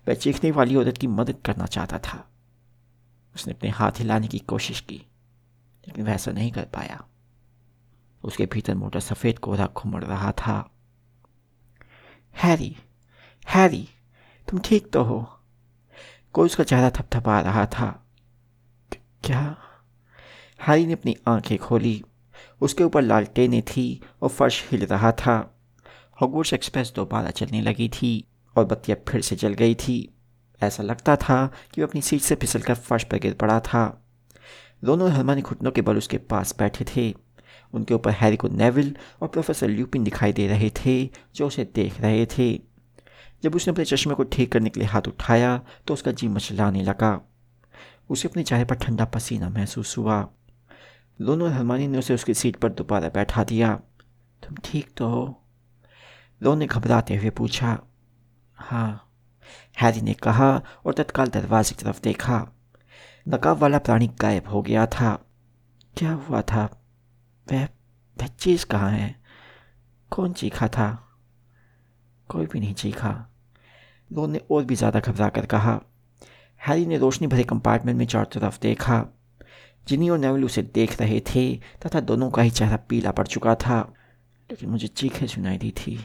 वह चीखने वाली औरत की मदद करना चाहता था। उसने अपने हाथ हिलाने की कोशिश की, लेकिन वह ऐसा नहीं कर पाया। उसके भीतर मोटा सफ़ेद कोहरा घुमड़ रहा था। हैरी हैरी, तुम ठीक तो हो? कोई उसका चेहरा थपथपा रहा था। क्या? हैरी ने अपनी आँखें खोली। उसके ऊपर लालटेनें थी और फर्श हिल रहा था। हॉगवर्ट्स एक्सप्रेस दोबारा चलने लगी थी। और बत्तियाँ फिर से जल गई थी। ऐसा लगता था कि वह अपनी सीट से फिसल कर फर्श पर गिर पड़ा था। दोनों हरमानी घुटनों के बल उसके पास बैठे थे। उनके ऊपर हैरी को नेविल और प्रोफेसर ल्यूपिन दिखाई दे रहे थे, जो उसे देख रहे थे। जब उसने अपने चश्मे को ठीक करने के लिए हाथ उठाया तो उसका जी मचलाने लगा। उसे अपने चेहरे पर ठंडा पसीना महसूस हुआ। दोनों हरमानी ने उसे उसकी सीट पर दोबारा बैठा दिया। तुम ठीक तो हो? दोनों ने घबराते हुए पूछा। हाँ। हैरी ने कहा और तत्काल दरवाजे की तरफ़ देखा। नकाब वाला प्राणी गायब हो गया था। क्या हुआ था? वह वह चीज़ कहाँ है? कौन चीखा था? कोई भी नहीं चीखा। दोनों ने और भी ज़्यादा घबरा कर कहा। हैरी ने रोशनी भरे कंपार्टमेंट में चारों तरफ़ देखा। जिनी और नेवल उसे देख रहे थे तथा दोनों का ही चेहरा पीला पड़ चुका था, लेकिन मुझे चीखें सुनाई दी थी।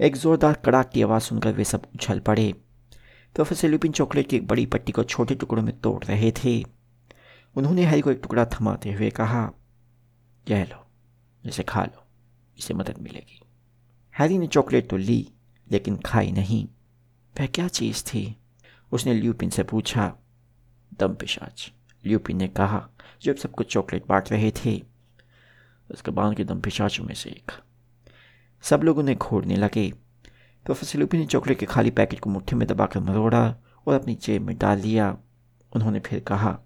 एक जोरदार कड़ाक की आवाज़ सुनकर वे सब उछल पड़े। प्रोफेसर लुपिन चॉकलेट की एक बड़ी पट्टी को छोटे टुकड़ों में तोड़ रहे थे। उन्होंने हैरी को एक टुकड़ा थमाते हुए कहा, यह लो, इसे खा लो, इसे मदद मिलेगी। हैरी ने चॉकलेट तो ली, लेकिन खाई नहीं। वह क्या चीज़ थी? उसने ल्यूपिन से पूछा। दम पिशाच ल्यूपिन ने कहा, जब सब कुछ चॉकलेट बांट रहे थे, उसके बाद के दम पिशाचों में से एक। सब लोग उन्हें घोड़ने लगे। प्रोफेसर ल्यूपिन ने चॉकलेट के खाली पैकेट को मुट्ठी में दबाकर मरोड़ा और अपनी जेब में डाल लिया उन्होंने फिर कहा,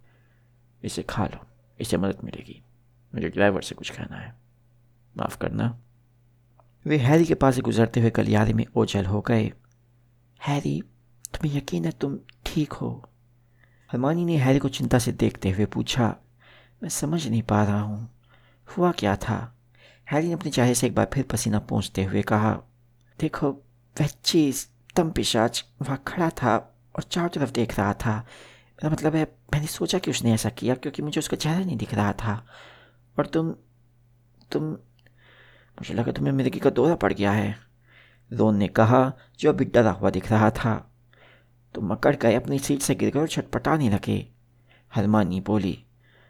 इसे खा लो, इसे मदद मिलेगी। मुझे ड्राइवर से कुछ कहना है। माफ़ करना। वे हैरी के पास से गुजरते हुए गलियारे में ओझल हो गए। हैरी, तुम्हें यकीन है तुम ठीक हो? हरमानी ने हैरी को चिंता से देखते हुए पूछा, मैं समझ नहीं पा रहा हूँ। हुआ क्या था? हैरी ने अपने चाहे से एक बार फिर पसीना पहुँचते हुए कहा, देखो, वह चीज़ तम पिशाच वहाँ खड़ा था और चारों तरफ़ देख रहा था। मेरा मतलब है, मैंने सोचा कि उसने ऐसा किया क्योंकि मुझे उसका चेहरा नहीं दिख रहा था। और तुम तुम, मुझे लगा तुम्हें मिर्गी का दौरा पड़ गया है। रोन ने कहा, जो अभी डरा हुआ दिख रहा था। तुम मकड़ गए अपनी सीट से गिर गए और छटपटाने लगे। हरमानी बोली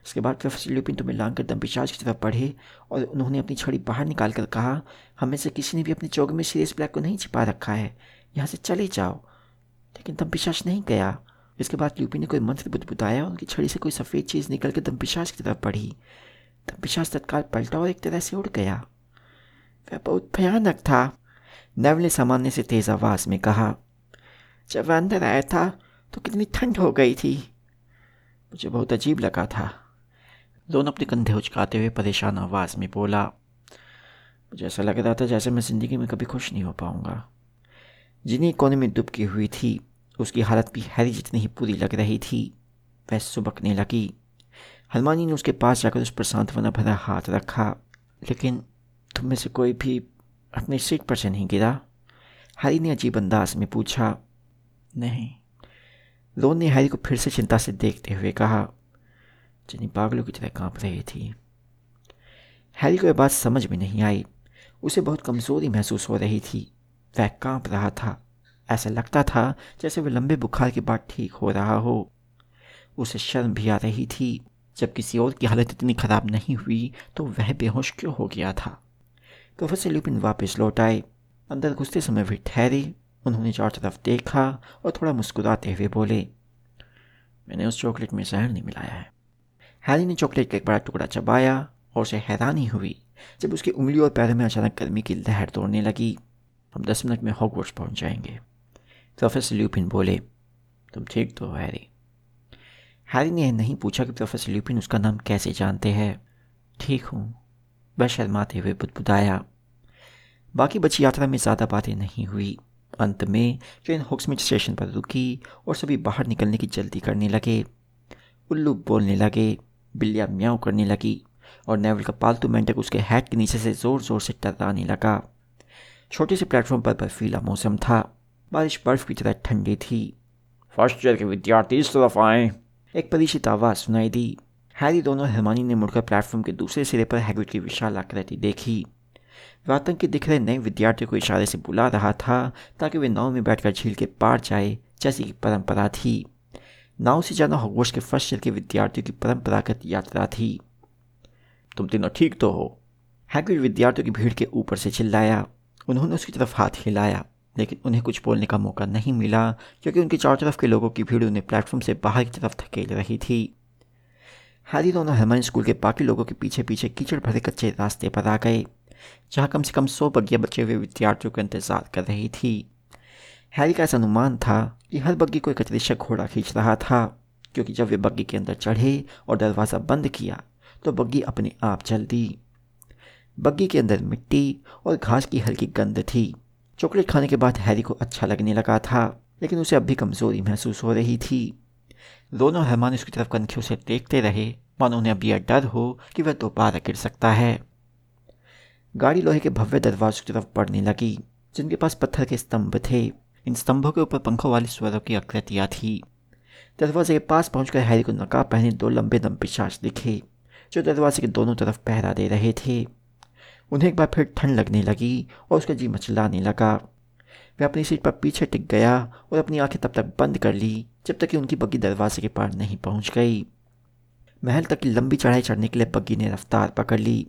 उसके बाद प्रोफेसर लुपिन तुम्हें लांग कर दम्पिशाज की तरफ़ बढ़े और उन्होंने अपनी छड़ी बाहर निकाल कर कहा, हमें से किसी ने भी अपने चौक में सीरियस ब्लैक को नहीं छिपा रखा है। यहाँ से चले जाओ। लेकिन दम्पिशाज नहीं गया। इसके बाद ल्यूपी ने कोई मंत्र बुदबुदाया और उनकी छड़ी से कोई सफ़ेद चीज़ निकल कर दम्पिशाज की तरफ़ बढ़ी। दम्पिशाज तत्काल पलटा और एक तरह से उड़ गया। वह बहुत भयानक था। नव ने सामान्य से तेज़ आवाज़ में कहा, जब वह अंदर आया था तो कितनी ठंड हो गई थी। मुझे बहुत अजीब लगा था। दोनों अपने कंधे उचकाते हुए परेशान आवाज़ में बोला, मुझे ऐसा लग रहा था जैसे मैं ज़िंदगी में कभी खुश नहीं हो पाऊँगा। जिन्हें कोने में दुबकी हुई थी, उसकी हालत भी हैरी जितनी ही पूरी लग रही थी, वह सुबकने लगी। हनुमानी ने उसके पास जाकर उस पर सांत्वना भरा हाथ रखा, लेकिन तुम में से कोई भी अपनी सीट पर से नहीं गिरा। हैरी ने अजीब अंदाज में पूछा, नहीं। रोन ने हैरी को फिर से चिंता से देखते हुए कहा जिन्हें पागलों की तरह काँप रही थी। हैरी को यह बात समझ में नहीं आई। उसे बहुत कमज़ोरी महसूस हो रही थी। वह काँप रहा था। ऐसा लगता था जैसे वह लंबे बुखार के बाद ठीक हो रहा हो। उसे शर्म भी आ रही थी। जब किसी और की हालत इतनी ख़राब नहीं हुई तो वह बेहोश क्यों हो गया था? प्रोफेसर लुपिन वापस लौट आए। अंदर घुसते समय वे ठहरे। उन्होंने चार तरफ़ देखा और थोड़ा मुस्कुराते हुए बोले, मैंने उस चॉकलेट में जहर नहीं मिलाया है। हैरी ने चॉकलेट का एक बड़ा टुकड़ा चबाया और उसे हैरानी हुई जब उसकी उंगली और पैरों में अचानक गर्मी की लहर तोड़ने लगी। हम दस मिनट में हॉकवर्ड्स पहुँच जाएँगे। प्रोफेसर ल्यूपिन बोले, तुम ठीक तो हैरी? हैरी ने यह नहीं पूछा कि प्रोफेसर ल्यूपिन उसका नाम कैसे जानते हैं। ठीक हूँ, वह शर्माते हुए बुदबुदाया। बाकी बची यात्रा में ज़्यादा बातें नहीं हुई। अंत में ट्रेन होक्समिट स्टेशन पर रुकी और सभी बाहर निकलने की जल्दी करने लगे। उल्लू बोलने लगे बिल्लियाँ म्याऊ करने लगी और नेवल का पालतू मेंढक उसके हैट के नीचे से ज़ोर ज़ोर से टर्राने लगा। छोटे से प्लेटफॉर्म पर बर्फीला मौसम था। बारिश बर्फ़ की तरह ठंडी थी। फ़र्स्ट ईयर के विद्यार्थी इस तरफ़ आए। एक परिचित आवाज़ सुनाई दी। हैरी दोनों हरमानी ने मुड़कर प्लेटफॉर्म के दूसरे सिरे पर हैग्रिड की विशाल आकृति देखी। वातंग के दिख रहे नए विद्यार्थियों को इशारे से बुला रहा था ताकि वे नाव में बैठकर झील के पार जाए जैसी की परंपरा थी। नाव से जाना हॉगवर्ट्स के फ़र्स्ट ईयर के विद्यार्थियों की परंपरागत यात्रा थी। तुम तीनों ठीक तो हो? हैग्रिड विद्यार्थियों की भीड़ के ऊपर से चिल्लाया। उन्होंने उसकी तरफ़ हाथ हिलाया, लेकिन उन्हें कुछ बोलने का मौका नहीं मिला, क्योंकि उनके चारों तरफ़ के लोगों की भीड़ उन्हें प्लेटफॉर्म से बाहर की तरफ़ धकेल रही थी। हैरी दोनों हरमन स्कूल के बाकी लोगों के पीछे पीछे कीचड़ भरे कच्चे रास्ते पर आ गए, जहाँ कम से कम सौ बगिया बचे हुए विद्यार्थियों का इंतज़ार कर रही थी। हैरी का ऐसा अनुमान था कि हर बग्गी को एक अदृश्य घोड़ा खींच रहा था, क्योंकि जब वे बग्गी के अंदर चढ़े और दरवाज़ा बंद किया तो बग्गी अपने आप चल दी। बग्गी के अंदर मिट्टी और घास की हल्की गंध थी। चॉकलेट खाने के बाद हैरी को अच्छा लगने लगा था, लेकिन उसे अब भी कमज़ोरी महसूस हो रही थी। दोनों हरमान उसकी तरफ़ कनखियों से देखते रहे। मानो उन्हें अब यह डर हो कि वह दोबारा गिर सकता है। गाड़ी लोहे के भव्य दरवाजों की तरफ़ बढ़ने लगी, जिनके पास पत्थर के स्तंभ थे। इन स्तंभों के ऊपर पंखों वाली स्वरों की आकृतियाँ थी। दरवाजे के पास पहुंचकर हैरी को नकाब पहने दो लंबे दम पिशाच दिखे, जो दरवाजे के दोनों तरफ़ पहरा दे रहे थे। उन्हें एक बार फिर ठंड लगने लगी और उसका जी मचलाने लगा। वह अपनी सीट पर पीछे टिक गया और अपनी आँखें तब तक बंद कर ली, जब तक कि उनकी बग्गी दरवाजे के पार नहीं पहुँच गई। महल तक की लंबी चढ़ाई चढ़ने के लिए बग्गी ने रफ्तार पकड़ ली।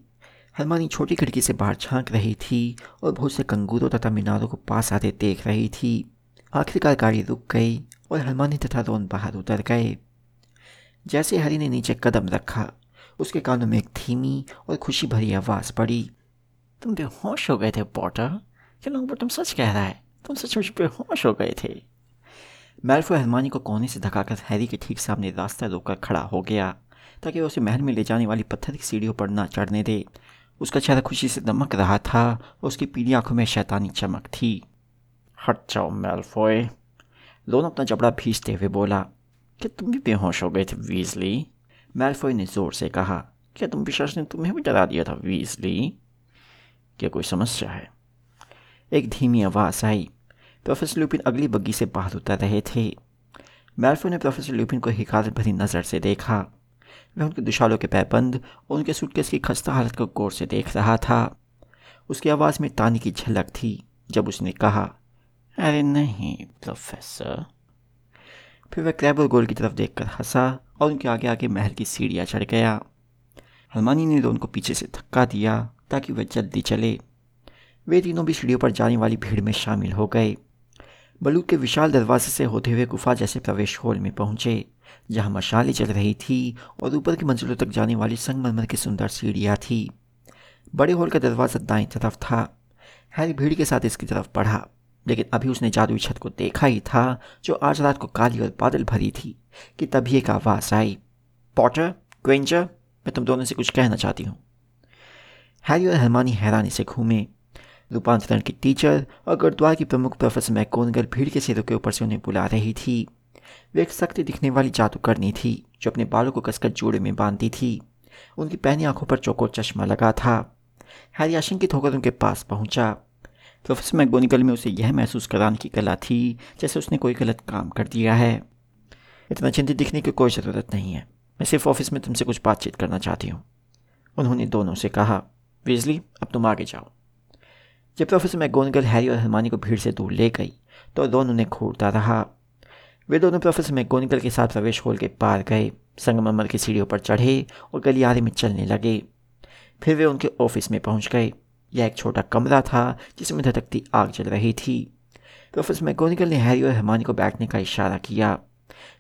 हरमानी छोटी खिड़की से बाहर झाँक रही थी और बहुत से कंगूरों तथा मीनारों को पास आते देख रही थी। आखिरकार गाड़ी रुक गई और हरमानी तथा रोन बाहर उतर गए। जैसे हरी ने नीचे कदम रखा, उसके कानों में एक धीमी और खुशी भरी आवाज़ पड़ी। तुम बेहोश हो गए थे, पॉटर। क्या लोग तुम सच कह रहा है? तुम सचमुच बेहोश हो गए थे। मेल्फो हरमानी को कोने से धकाकर हैरी के ठीक सामने रास्ता रोककर खड़ा हो गया, ताकि वह उसे महल में ले जाने वाली पत्थर की सीढ़ियों पर ना चढ़ने दे। उसका चेहरा खुशी से दमक रहा था, उसकी पीली आँखों में शैतानी चमक थी। हट जाओ मेल्फोय दोनों अपना जबड़ा भीजते हुए बोला, क्या तुम भी बेहोश हो गए थे वीजली मेल्फोय ने ज़ोर से कहा, क्या तुम विश्वास ने तुम्हें भी डरा दिया था वीजली क्या कोई समस्या है? एक धीमी आवाज़ आई। प्रोफेसर लुपिन अगली बग्गी से बाहर उतर रहे थे। मेल्फो ने प्रोफेसर लुपिन को हिकारत भरी नज़र से देखा। वह उनके दुशालों के पैबंद और उनके सूटकेस की खस्ता हालत को गौर से देख रहा था। उसकी आवाज़ में तानी की झलक थी, जब उसने कहा, अरे नहीं, प्रोफेसर। फिर वह क्रैबर गोल की तरफ़ देखकर हंसा और उनके आगे आगे महल की सीढ़ियाँ चढ़ गया। हलमानी ने उनको पीछे से धक्का दिया ताकि वह जल्दी चले। वे तीनों भी सीढ़ियों पर जाने वाली भीड़ में शामिल हो गए। बलूक के विशाल दरवाजे से होते हुए गुफा जैसे प्रवेश हॉल में पहुँचे। जहाँ मशालें चल रही थी और ऊपर की मंजिलों तक जाने वाली संगमरमर की सुंदर सीढ़ियाँ थी। बड़े हॉल का दरवाज़ा दाएँ तरफ़ था। हैरी भीड़ के साथ इसकी तरफ़ बढ़ा, लेकिन अभी उसने जादुई छत को देखा ही था, जो आज रात को काली और बादल भरी थी, कि तभी एक आवाज़ आई। पॉटर, क्वेंचर, मैं तुम दोनों से कुछ कहना चाहती हूँ। हैरी और हरमानी हैरानी से घूमे। रूपांतरण की टीचर और गुरुद्वार की प्रमुख प्रोफेसर मैकोनगल भीड़ के सिरों के ऊपर से उन्हें बुला रही थी। वे एक सख्त दिखने वाली जादूकरनी थी, जो अपने बालों को कसकर जोड़े में बांधती थी। उनकी पहनी आँखों पर चौकोर चश्मा लगा था। हैरी आशंकित होकर उनके पास पहुँचा। प्रोफेसर मैगोनिकल में उसे यह महसूस कराने की कला थी, जैसे उसने कोई गलत काम कर दिया है। इतना चिंतित दिखने की कोई ज़रूरत नहीं है। मैं सिर्फ़ ऑफ़िस में तुमसे कुछ बातचीत करना चाहती हूँ। उन्होंने दोनों से कहा, विजली, अब तुम आगे जाओ। जब प्रोफेसर मैगोनिकल हैरी और हरमानी को भीड़ से दूर ले गई तो दोनों उन्हें घूरता रहा। वे दोनों प्रोफेसर मैकोनिकल के साथ प्रवेश होल के पार गए। संगमरमर की सीढ़ियों पर चढ़े और गलियारे में चलने लगे। फिर वे उनके ऑफ़िस में पहुँच गए। यह एक छोटा कमरा था जिसमें धधकती आग जल रही थी। प्रोफेसर मैकोनिकल ने हैरी और हरमानी को बैठने का इशारा किया।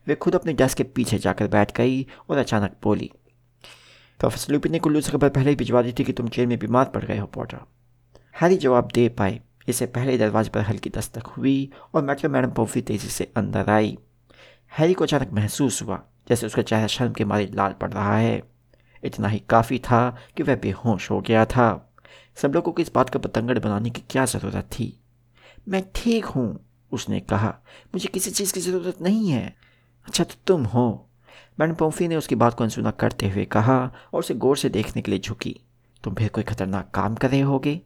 वे खुद अपने डेस्क के पीछे जाकर बैठ गई और अचानक बोली प्रोफेसर लुपिन ने कुल्लू से खबर पहले ही भिजवा दी थी कि तुम चेयर में बीमार पड़ गए हो, पॉटर। हैरी जवाब दे पाए। इससे पहले दरवाजे पर हल्की दस्तक हुई और मैटर मैडम पोफी तेज़ी से अंदर आई। हैरी को अचानक महसूस हुआ, जैसे उसका चेहरा शर्म के मारे लाल पड़ रहा है। इतना ही काफ़ी था कि वह बेहोश हो गया था। सब लोगों को इस बात का पतंगड़ बनाने की क्या ज़रूरत थी? मैं ठीक हूँ, उसने कहा। मुझे किसी चीज़ की ज़रूरत नहीं है। अच्छा तो तुम हो। मैडम पोम्फी ने उसकी बात को अनसुना करते हुए कहा और उसे गौर से देखने के लिए झुकी। तुम फिर कोई खतरनाक काम कर रहे होगे?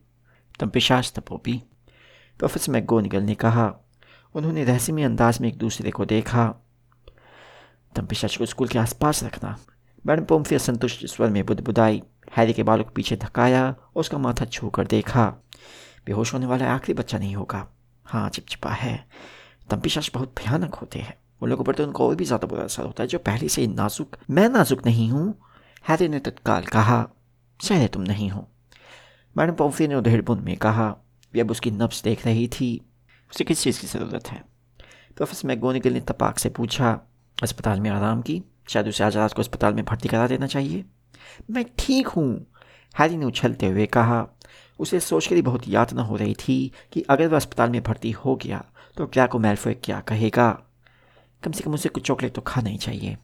तुम पिशाच तपोपी प्रोफेसर मैगोनिगल ने कहा, उन्होंने रहस्यमय अंदाज में एक दूसरे को देखा। तुम पिशाच को स्कूल के आसपास रखना। मैडम पोम्फी असंतुष्ट स्वर में बुदबुदाई, हैरी के बालों को पीछे धकाया और उसका माथा छू कर देखा। बेहोश होने वाला आखिरी बच्चा नहीं होगा। हाँ चिपचिपा है। तम पिशाच बहुत भयानक होते हैं। उन लोगों पर तो उनको और भी ज़्यादा बुरा असर होता है जो पहले से ही नाजुक, मैं नाजुक नहीं हूँ, हैरी ने तत्काल कहा। शायद तुम नहीं हो। मैडम पॉम्फी ने उधेड़ बुन में कहा वे अब उसकी नब्स देख रही थी, उसे किस चीज़ की ज़रूरत है? प्रोफेसर मैगोनिकल ने तपाक से पूछा, अस्पताल में आराम की? शायद उसे आज रात को अस्पताल में भर्ती करा देना चाहिए? मैं ठीक हूँ, हैरी ने उछलते हुए कहा। उसे सोच कर ही बहुत यातना हो रही थी कि अगर वह अस्पताल में भर्ती हो गया तो क्या को मेल्फोय क्या कहेगा? कम से कम उसे कुछ चॉकलेट तो खाना ही चाहिए।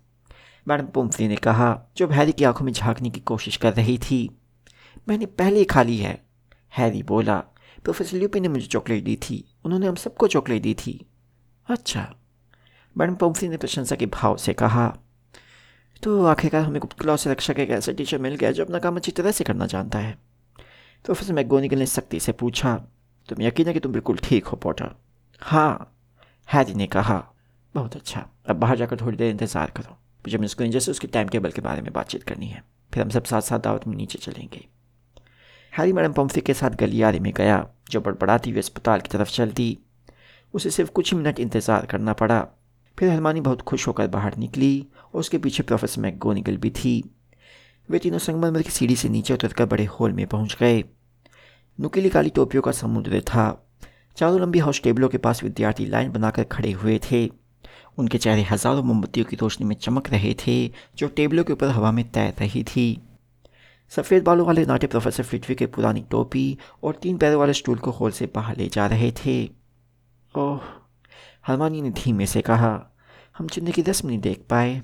मैडम पुम्फली ने कहा जो हैरी की आँखों में झांकने की कोशिश कर रही थी मैंने पहले ही खा ली है। हैरी बोला, प्रोफेसर ल्यूपी ने मुझे चॉकलेट दी थी। उन्होंने हम सबको चॉकलेट दी थी। अच्छा। मैडम पोम्फी ने प्रशंसा के भाव से कहा तो आखिरकार हमें गुप्त क्लास से रक्षा का एक ऐसा टीचर मिल गया जो अपना काम अच्छी तरह से करना जानता है? प्रोफेसर मैगोनिकल ने सख्ती से पूछा, तुम यकीन है कि तुम बिल्कुल ठीक हो, पॉटर? हाँ हैरी ने कहा, बहुत अच्छा। अब बाहर जाकर थोड़ी देर इंतज़ार करो। मुझे मिस ग्रेंजर से उसके टाइम टेबल के बारे में बातचीत करनी है। फिर हम सब साथ साथ दावत में नीचे चलेंगे। हैरी मैडम पम्फी के साथ गलियारे में गया, जो बड़बड़ाती हुई अस्पताल की तरफ़ चलती। उसे सिर्फ़ कुछ ही मिनट इंतज़ार करना पड़ा। फिर हरमानी बहुत खुश होकर बाहर निकली और उसके पीछे प्रोफेसर मैगोनिगल भी थी। वे तीनों संगमरमर की सीढ़ी से नीचे उतरकर बड़े हॉल में पहुँच गए। नुकीली काली टोपियों का समुद्र था। चारों लंबी हाउस टेबलों के पास विद्यार्थी लाइन बनाकर खड़े हुए थे। उनके चेहरे हज़ारों मोमबत्तियों की रोशनी में चमक रहे थे, जो टेबलों के ऊपर हवा में तैर रही थी। सफ़ेद बालों वाले नाटे प्रोफेसर फिटवी के पुरानी टोपी और तीन पैरों वाले स्टूल को हॉल से बाहर ले जा रहे थे। ओह, हरमानी ने धीमे से कहा, हम चिन्ह की रस्म नहीं देख पाए।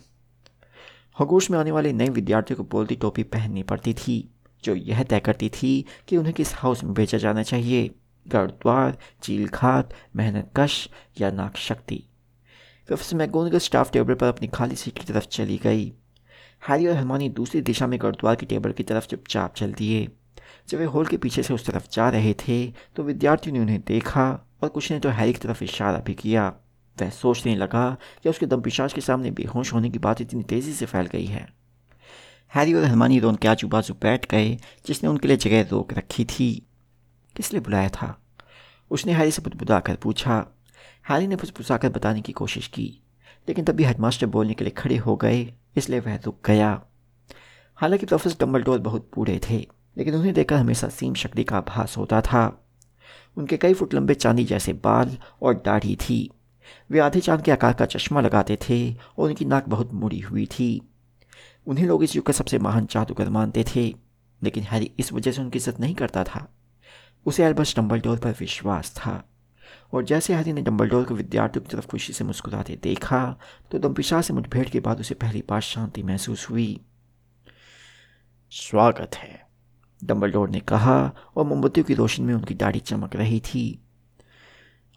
हगोश में आने वाले नए विद्यार्थियों को बोलती टोपी पहननी पड़ती थी, जो यह तय करती थी कि उन्हें किस हाउस में भेजा जाना चाहिए। गढ़द्वार चील खात मेहनत कश या नाक शक्ति। प्रोफेसर मैगोनगल स्टाफ टेबल पर अपनी खाली सीट की तरफ़ चली गई। हैरी और हरमानी दूसरी दिशा में गढ़द्वार की टेबल की तरफ़ चुपचाप चल दिए। जब वे हॉल के पीछे से उस तरफ़ जा रहे थे तो विद्यार्थियों ने उन्हें देखा और कुछ ने तो हैरी की तरफ़ इशारा भी किया। वह सोचने लगा कि उसके दम पिशाच के सामने बेहोश होने की बात इतनी तेज़ी से फैल गई है। हैरी और हरमानी रोन के आजू बाजू बैठ गए, जिसने उनके लिए जगह रोक रखी थी। किस लिए बुलाया था? उसने हैरी से बुदबुदा कर पूछा। हैरी ने फुसफुसा कर बताने की कोशिश की, लेकिन तभी हेडमास्टर बोलने के लिए खड़े हो गए। इसलिए वह रुक गया। हालाँकि प्रोफेसर डम्बलडोर बहुत बूढ़े थे, लेकिन उन्हें देखकर हमेशा सीम शक्ति का आभास होता था। उनके कई फुट लंबे चांदी जैसे बाल और दाढ़ी थी। वे आधे चाँद के आकार का चश्मा लगाते थे और उनकी नाक बहुत मुड़ी हुई थी। उन्हें लोग इस युग का सबसे महान जादूगर मानते थे, लेकिन हैरी इस वजह से उनकी इज़्ज़त नहीं करता था। उसे एल्बस डम्बलडोर पर विश्वास था। और जैसे हैरी ने डम्बलडोर को विद्यार्थियों की तरफ़ खुशी से मुस्कुराते देखा तो दम्पिशा से मुठभेड़ के बाद उसे पहली बार शांति महसूस हुई। स्वागत है डम्बलडोर ने कहा, और मोमबत्तियों की रोशनी में उनकी दाढ़ी चमक रही थी।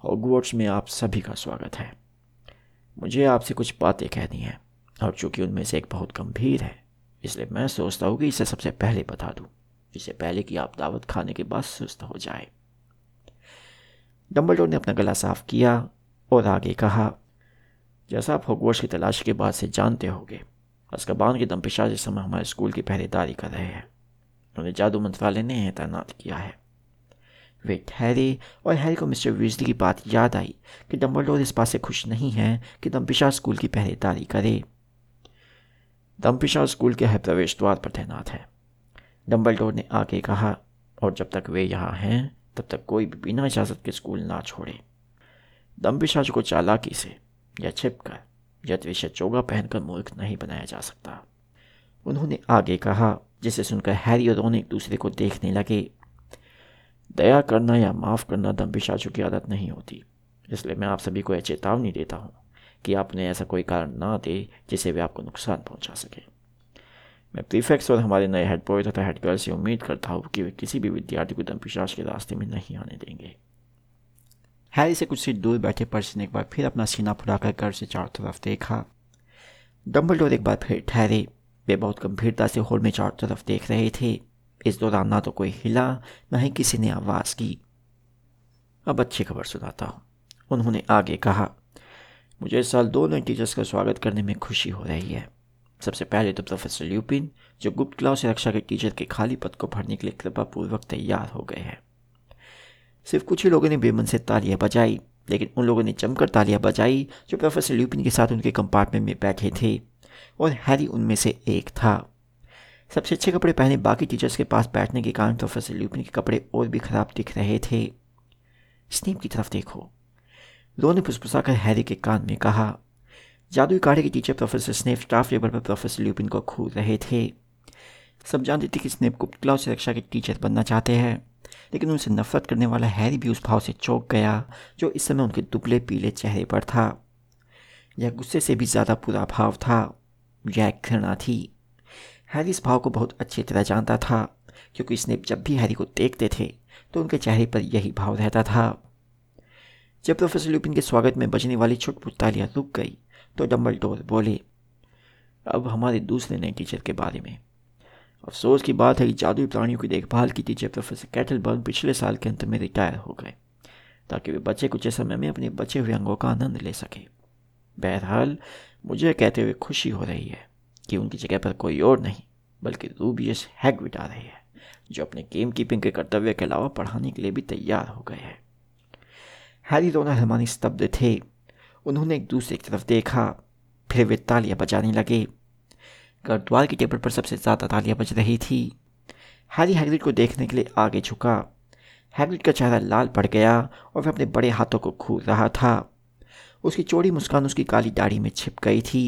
हॉगवर्ट्स में आप सभी का स्वागत है। मुझे आपसे कुछ बातें कहनी है, और चूँकि उनमें से एक बहुत गंभीर है, इसलिए मैं सोचता हूँ कि इसे सबसे पहले बता दूँ इससे पहले कि आप दावत खाने के बाद सुस्त हो जाए। डम्बलडोर ने अपना गला साफ़ किया और आगे कहा, जैसा आप हॉगवर्ट्स की तलाश के बाद से जानते होंगे अस्कबान के दमपिशा जिस समय हमारे स्कूल की पहरेदारी कर रहे हैं। उन्हें जादू मंत्रालय ने तैनात किया है। वे ठहरे और हैरी को मिस्टर वीजली की बात याद आई कि डम्बलडोर इस बात से खुश नहीं है कि दमपिशा स्कूल की पहरेदारी करे। दमपिशा स्कूल के प्रवेश द्वार पर तैनात है। डम्बलडोर ने आगे कहा, और जब तक वे यहाँ हैं तब तक कोई भी बिना इजाज़त के स्कूल ना छोड़े। दम पिशाच को चालाकी से या छिप कर या त्रिशा चोगा पहनकर मूर्ख नहीं बनाया जा सकता। उन्होंने आगे कहा, जिसे सुनकर हैरी और रोन एक दूसरे को देखने लगे, दया करना या माफ़ करना दम पिशाचों की आदत नहीं होती। इसलिए मैं आप सभी को यह चेतावनी देता हूँ कि आपने ऐसा कोई कारण ना दे जिसे वे आपको नुकसान पहुँचा सके। मैं प्रीफेक्स और हमारे नए हेड बॉय तथा हेड गर्ल से उम्मीद करता हूँ कि वे किसी भी विद्यार्थी को दमपिशाच के रास्ते में नहीं आने देंगे। हैरी से कुछ सीट दूर बैठे पर्स ने एक बार फिर अपना सीना फुलाकर घर से चारों तरफ़ देखा। डम्बल एक बार फिर ठहरे। वे बहुत गंभीरता से हॉल में चारों तरफ़ देख रहे थे। इस दौरान ना तो कोई हिला, न ही किसी ने आवाज़ की। अब अच्छी खबर सुनाता हूँ। उन्होंने आगे कहा, मुझे इस साल दो नए टीचर्स का स्वागत करने में खुशी हो रही है। सबसे पहले तो प्रोफेसर ल्यूपिन, जो गुप्त क्लास से रक्षा के टीचर के खाली पद को भरने के लिए कृपापूर्वक तैयार हो गए हैं। सिर्फ़ कुछ ही लोगों ने बेमन से तालियाँ बजाई, लेकिन उन लोगों ने जमकर तालियाँ बजाई, जो प्रोफेसर ल्यूपिन के साथ उनके कंपार्टमेंट में बैठे थे, और हैरी उनमें से एक था। सबसे अच्छे कपड़े पहने बाकी टीचर्स के पास बैठने के कारण प्रोफेसर ल्यूपिन के कपड़े और भी खराब दिख रहे थे। स्नीप की तरफ़ देखो। रो ने फुसफुसा कर हैरी के कान में कहा जादुई काढ़े के teacher professor Snape staff table पर प्रोफेसर ल्यूपिन को खूद रहे थे। सब जानते थे कि स्नेप गुप्त क्लाउड से रक्षा के टीचर बनना चाहते हैं, लेकिन उनसे नफरत करने वाला हैरी भी उस भाव से चौंक गया, जो इस समय उनके दुबले पीले चेहरे पर था। यह गुस्से से भी ज़्यादा बुरा भाव था। यह घृणा थी। हैरी इस भाव को बहुत अच्छी तरह जानता था, क्योंकि स्नेप जब भी हैरी को देखते थे तो उनके चेहरे पर यही भाव रहता था। जब प्रोफेसर ल्यूपिन के स्वागत में बजने वाली छुटपुट तालियाँ रुक गई तो डम्बल डोर बोले अब हमारे दूसरे नए टीचर के बारे में। अफसोस की बात है कि जादुई प्राणियों की देखभाल की टीचर प्रोफेसर कैटलबर्ग पिछले साल के अंत में रिटायर हो गए, ताकि वे बच्चे कुछ समय में अपने बचे हुए अंगों का आनंद ले सके। बहरहाल, मुझे कहते हुए खुशी हो रही है कि उनकी जगह पर कोई और नहीं, बल्कि रूबियस हैगविट आ रही है, जो अपने गेम कीपिंग के कर्तव्य के अलावा पढ़ाने के लिए भी तैयार हो गए हैं। हैरी दोनों हरमानी स्तब्ध थे। उन्होंने एक दूसरे की तरफ़ देखा। फिर वे तालियाँ बजाने लगे। गर्दवाल की टेबल पर सबसे ज़्यादा तालियाँ बज रही थी। हैरी हैग्रिड को देखने के लिए आगे झुका। हैग्रिड का चेहरा लाल पड़ गया और वह अपने बड़े हाथों को खूर रहा था। उसकी चौड़ी मुस्कान उसकी काली दाढ़ी में छिप गई थी।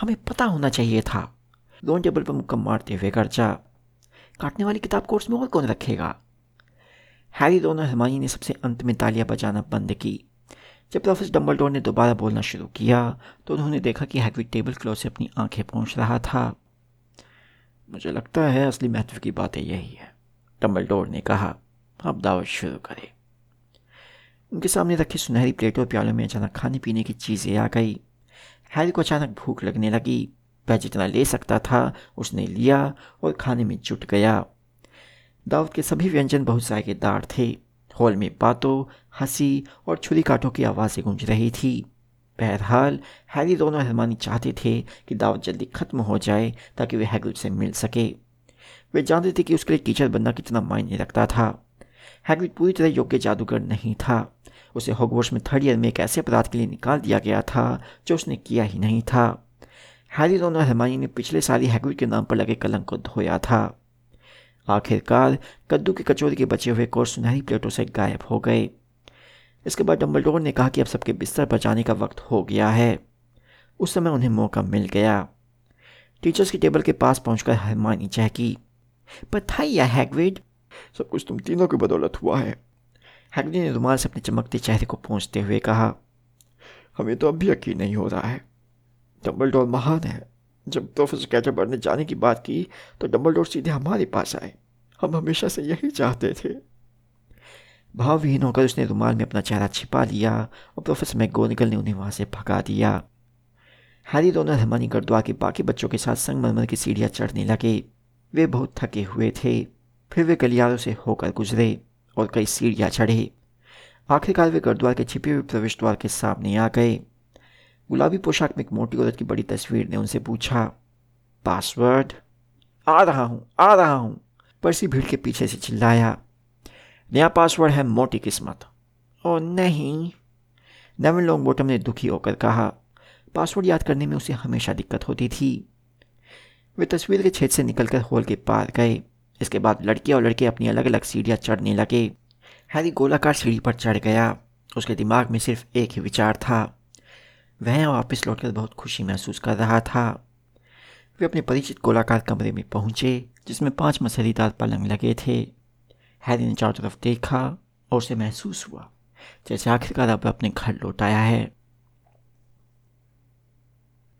हमें पता होना चाहिए था। लोन टेबल पर मुक्कम मारते हुए गर्जा। काटने वाली किताब कोर्स में और कौन रखेगा? हैरी दोनों हरमानी ने सबसे अंत में तालियाँ बजाना बंद की। जब प्रोफेसर डम्बलडोर ने दोबारा बोलना शुरू किया तो उन्होंने देखा कि हैग्रिड टेबल क्लॉथ से अपनी आँखें पहुँच रहा था। मुझे लगता है असली महत्व की बातें यही है, डम्बलडोर ने कहा। अब दावत शुरू करें। उनके सामने रखी सुनहरी प्लेटों प्यालों में अचानक खाने पीने की चीज़ें आ गई। हैरी को अचानक भूख लगने लगी। वह जितना ले सकता था, उसने लिया और खाने में जुट गया। दावत के सभी व्यंजन बहुत जायकेदार थे। हॉल में बातों, हँसी और छुरी काटों की आवाज़ें गूंज रही थी। बहरहाल, हैरी दोनों हरमानी चाहते थे कि दावत जल्दी ख़त्म हो जाए ताकि वे हैग्रिड से मिल सके। वे जानते थे कि उसके लिए टीचर बनना कितना मायने रखता था। हैग्रिड पूरी तरह योग्य जादूगर नहीं था। उसे हॉगवर्ट्स में थर्ड ईयर में एक ऐसे अपराध के लिए निकाल दिया गया था जो उसने किया ही नहीं था। हैरी दोनों हरमानी ने पिछले साल ही हैग्रिड के नाम पर लगे कलंक को धोया था। आखिरकार कद्दू की कचौरी के बचे हुए कोर्स सुनहरी प्लेटों से गायब हो गए। इसके बाद डम्बलडोर ने कहा कि अब सबके बिस्तर पर जाने का वक्त हो गया है। उस समय उन्हें मौका मिल गया। टीचर्स की टेबल के पास पहुंचकर हरमानी चहकी। या हैगविड? सब कुछ तुम तीनों की बदौलत हुआ है, हैगविड ने रुमाल से अपने चमकते चेहरे को पहुँचते हुए कहा। हमें तो अब भी यकीन नहीं हो रहा है। डम्बलडोर महान है। जब प्रोफेसर कैटरबर्ड ने जाने की बात की तो डम्बलडोर सीधे हमारे पास आए। हम हमेशा से यही चाहते थे। भावहीन होकर उसने रुमाल में अपना चेहरा छिपा लिया और प्रोफेसर मैगोनिकल ने उन्हें वहाँ से भगा दिया। हैरी दोनों हरमानी गर्दवा के बाकी बच्चों के साथ संगमरमर की सीढ़ियाँ चढ़ने लगे। वे बहुत थके हुए थे। फिर वे गलियारों से होकर गुजरे और कई सीढ़ियाँ चढ़े। आखिरकार वे गर्दवार के छिपे हुए प्रवेश द्वार के सामने आ गए। गुलाबी पोशाक में एक मोटी औरत की बड़ी तस्वीर ने उनसे पूछा, पासवर्ड? आ रहा हूँ, आ रहा हूँ। परसी भीड़ के पीछे से चिल्लाया, नया पासवर्ड है, मोटी किस्मत। ओ नहीं। नेविन लॉन्ग बॉटम ने दुखी होकर कहा, पासवर्ड याद करने में उसे हमेशा दिक्कत होती थी। वे तस्वीर के छेद से निकलकर हॉल के पार गए। इसके बाद लड़के और लड़के अपनी अलग अलग सीढ़ियाँ चढ़ने लगे। हैरी गोलाकार सीढ़ी पर चढ़ गया। उसके दिमाग में सिर्फ़ एक ही विचार था वह वापस लौटकर बहुत खुशी महसूस कर रहा था। वे अपने परिचित गोलाकार कमरे में पहुँचे, जिसमें पाँच मसलीदार पलंग लगे थे। हैरी ने चारों तरफ़ देखा और उसे महसूस हुआ, जैसे आखिरकार अब अपने घर लौट आया है।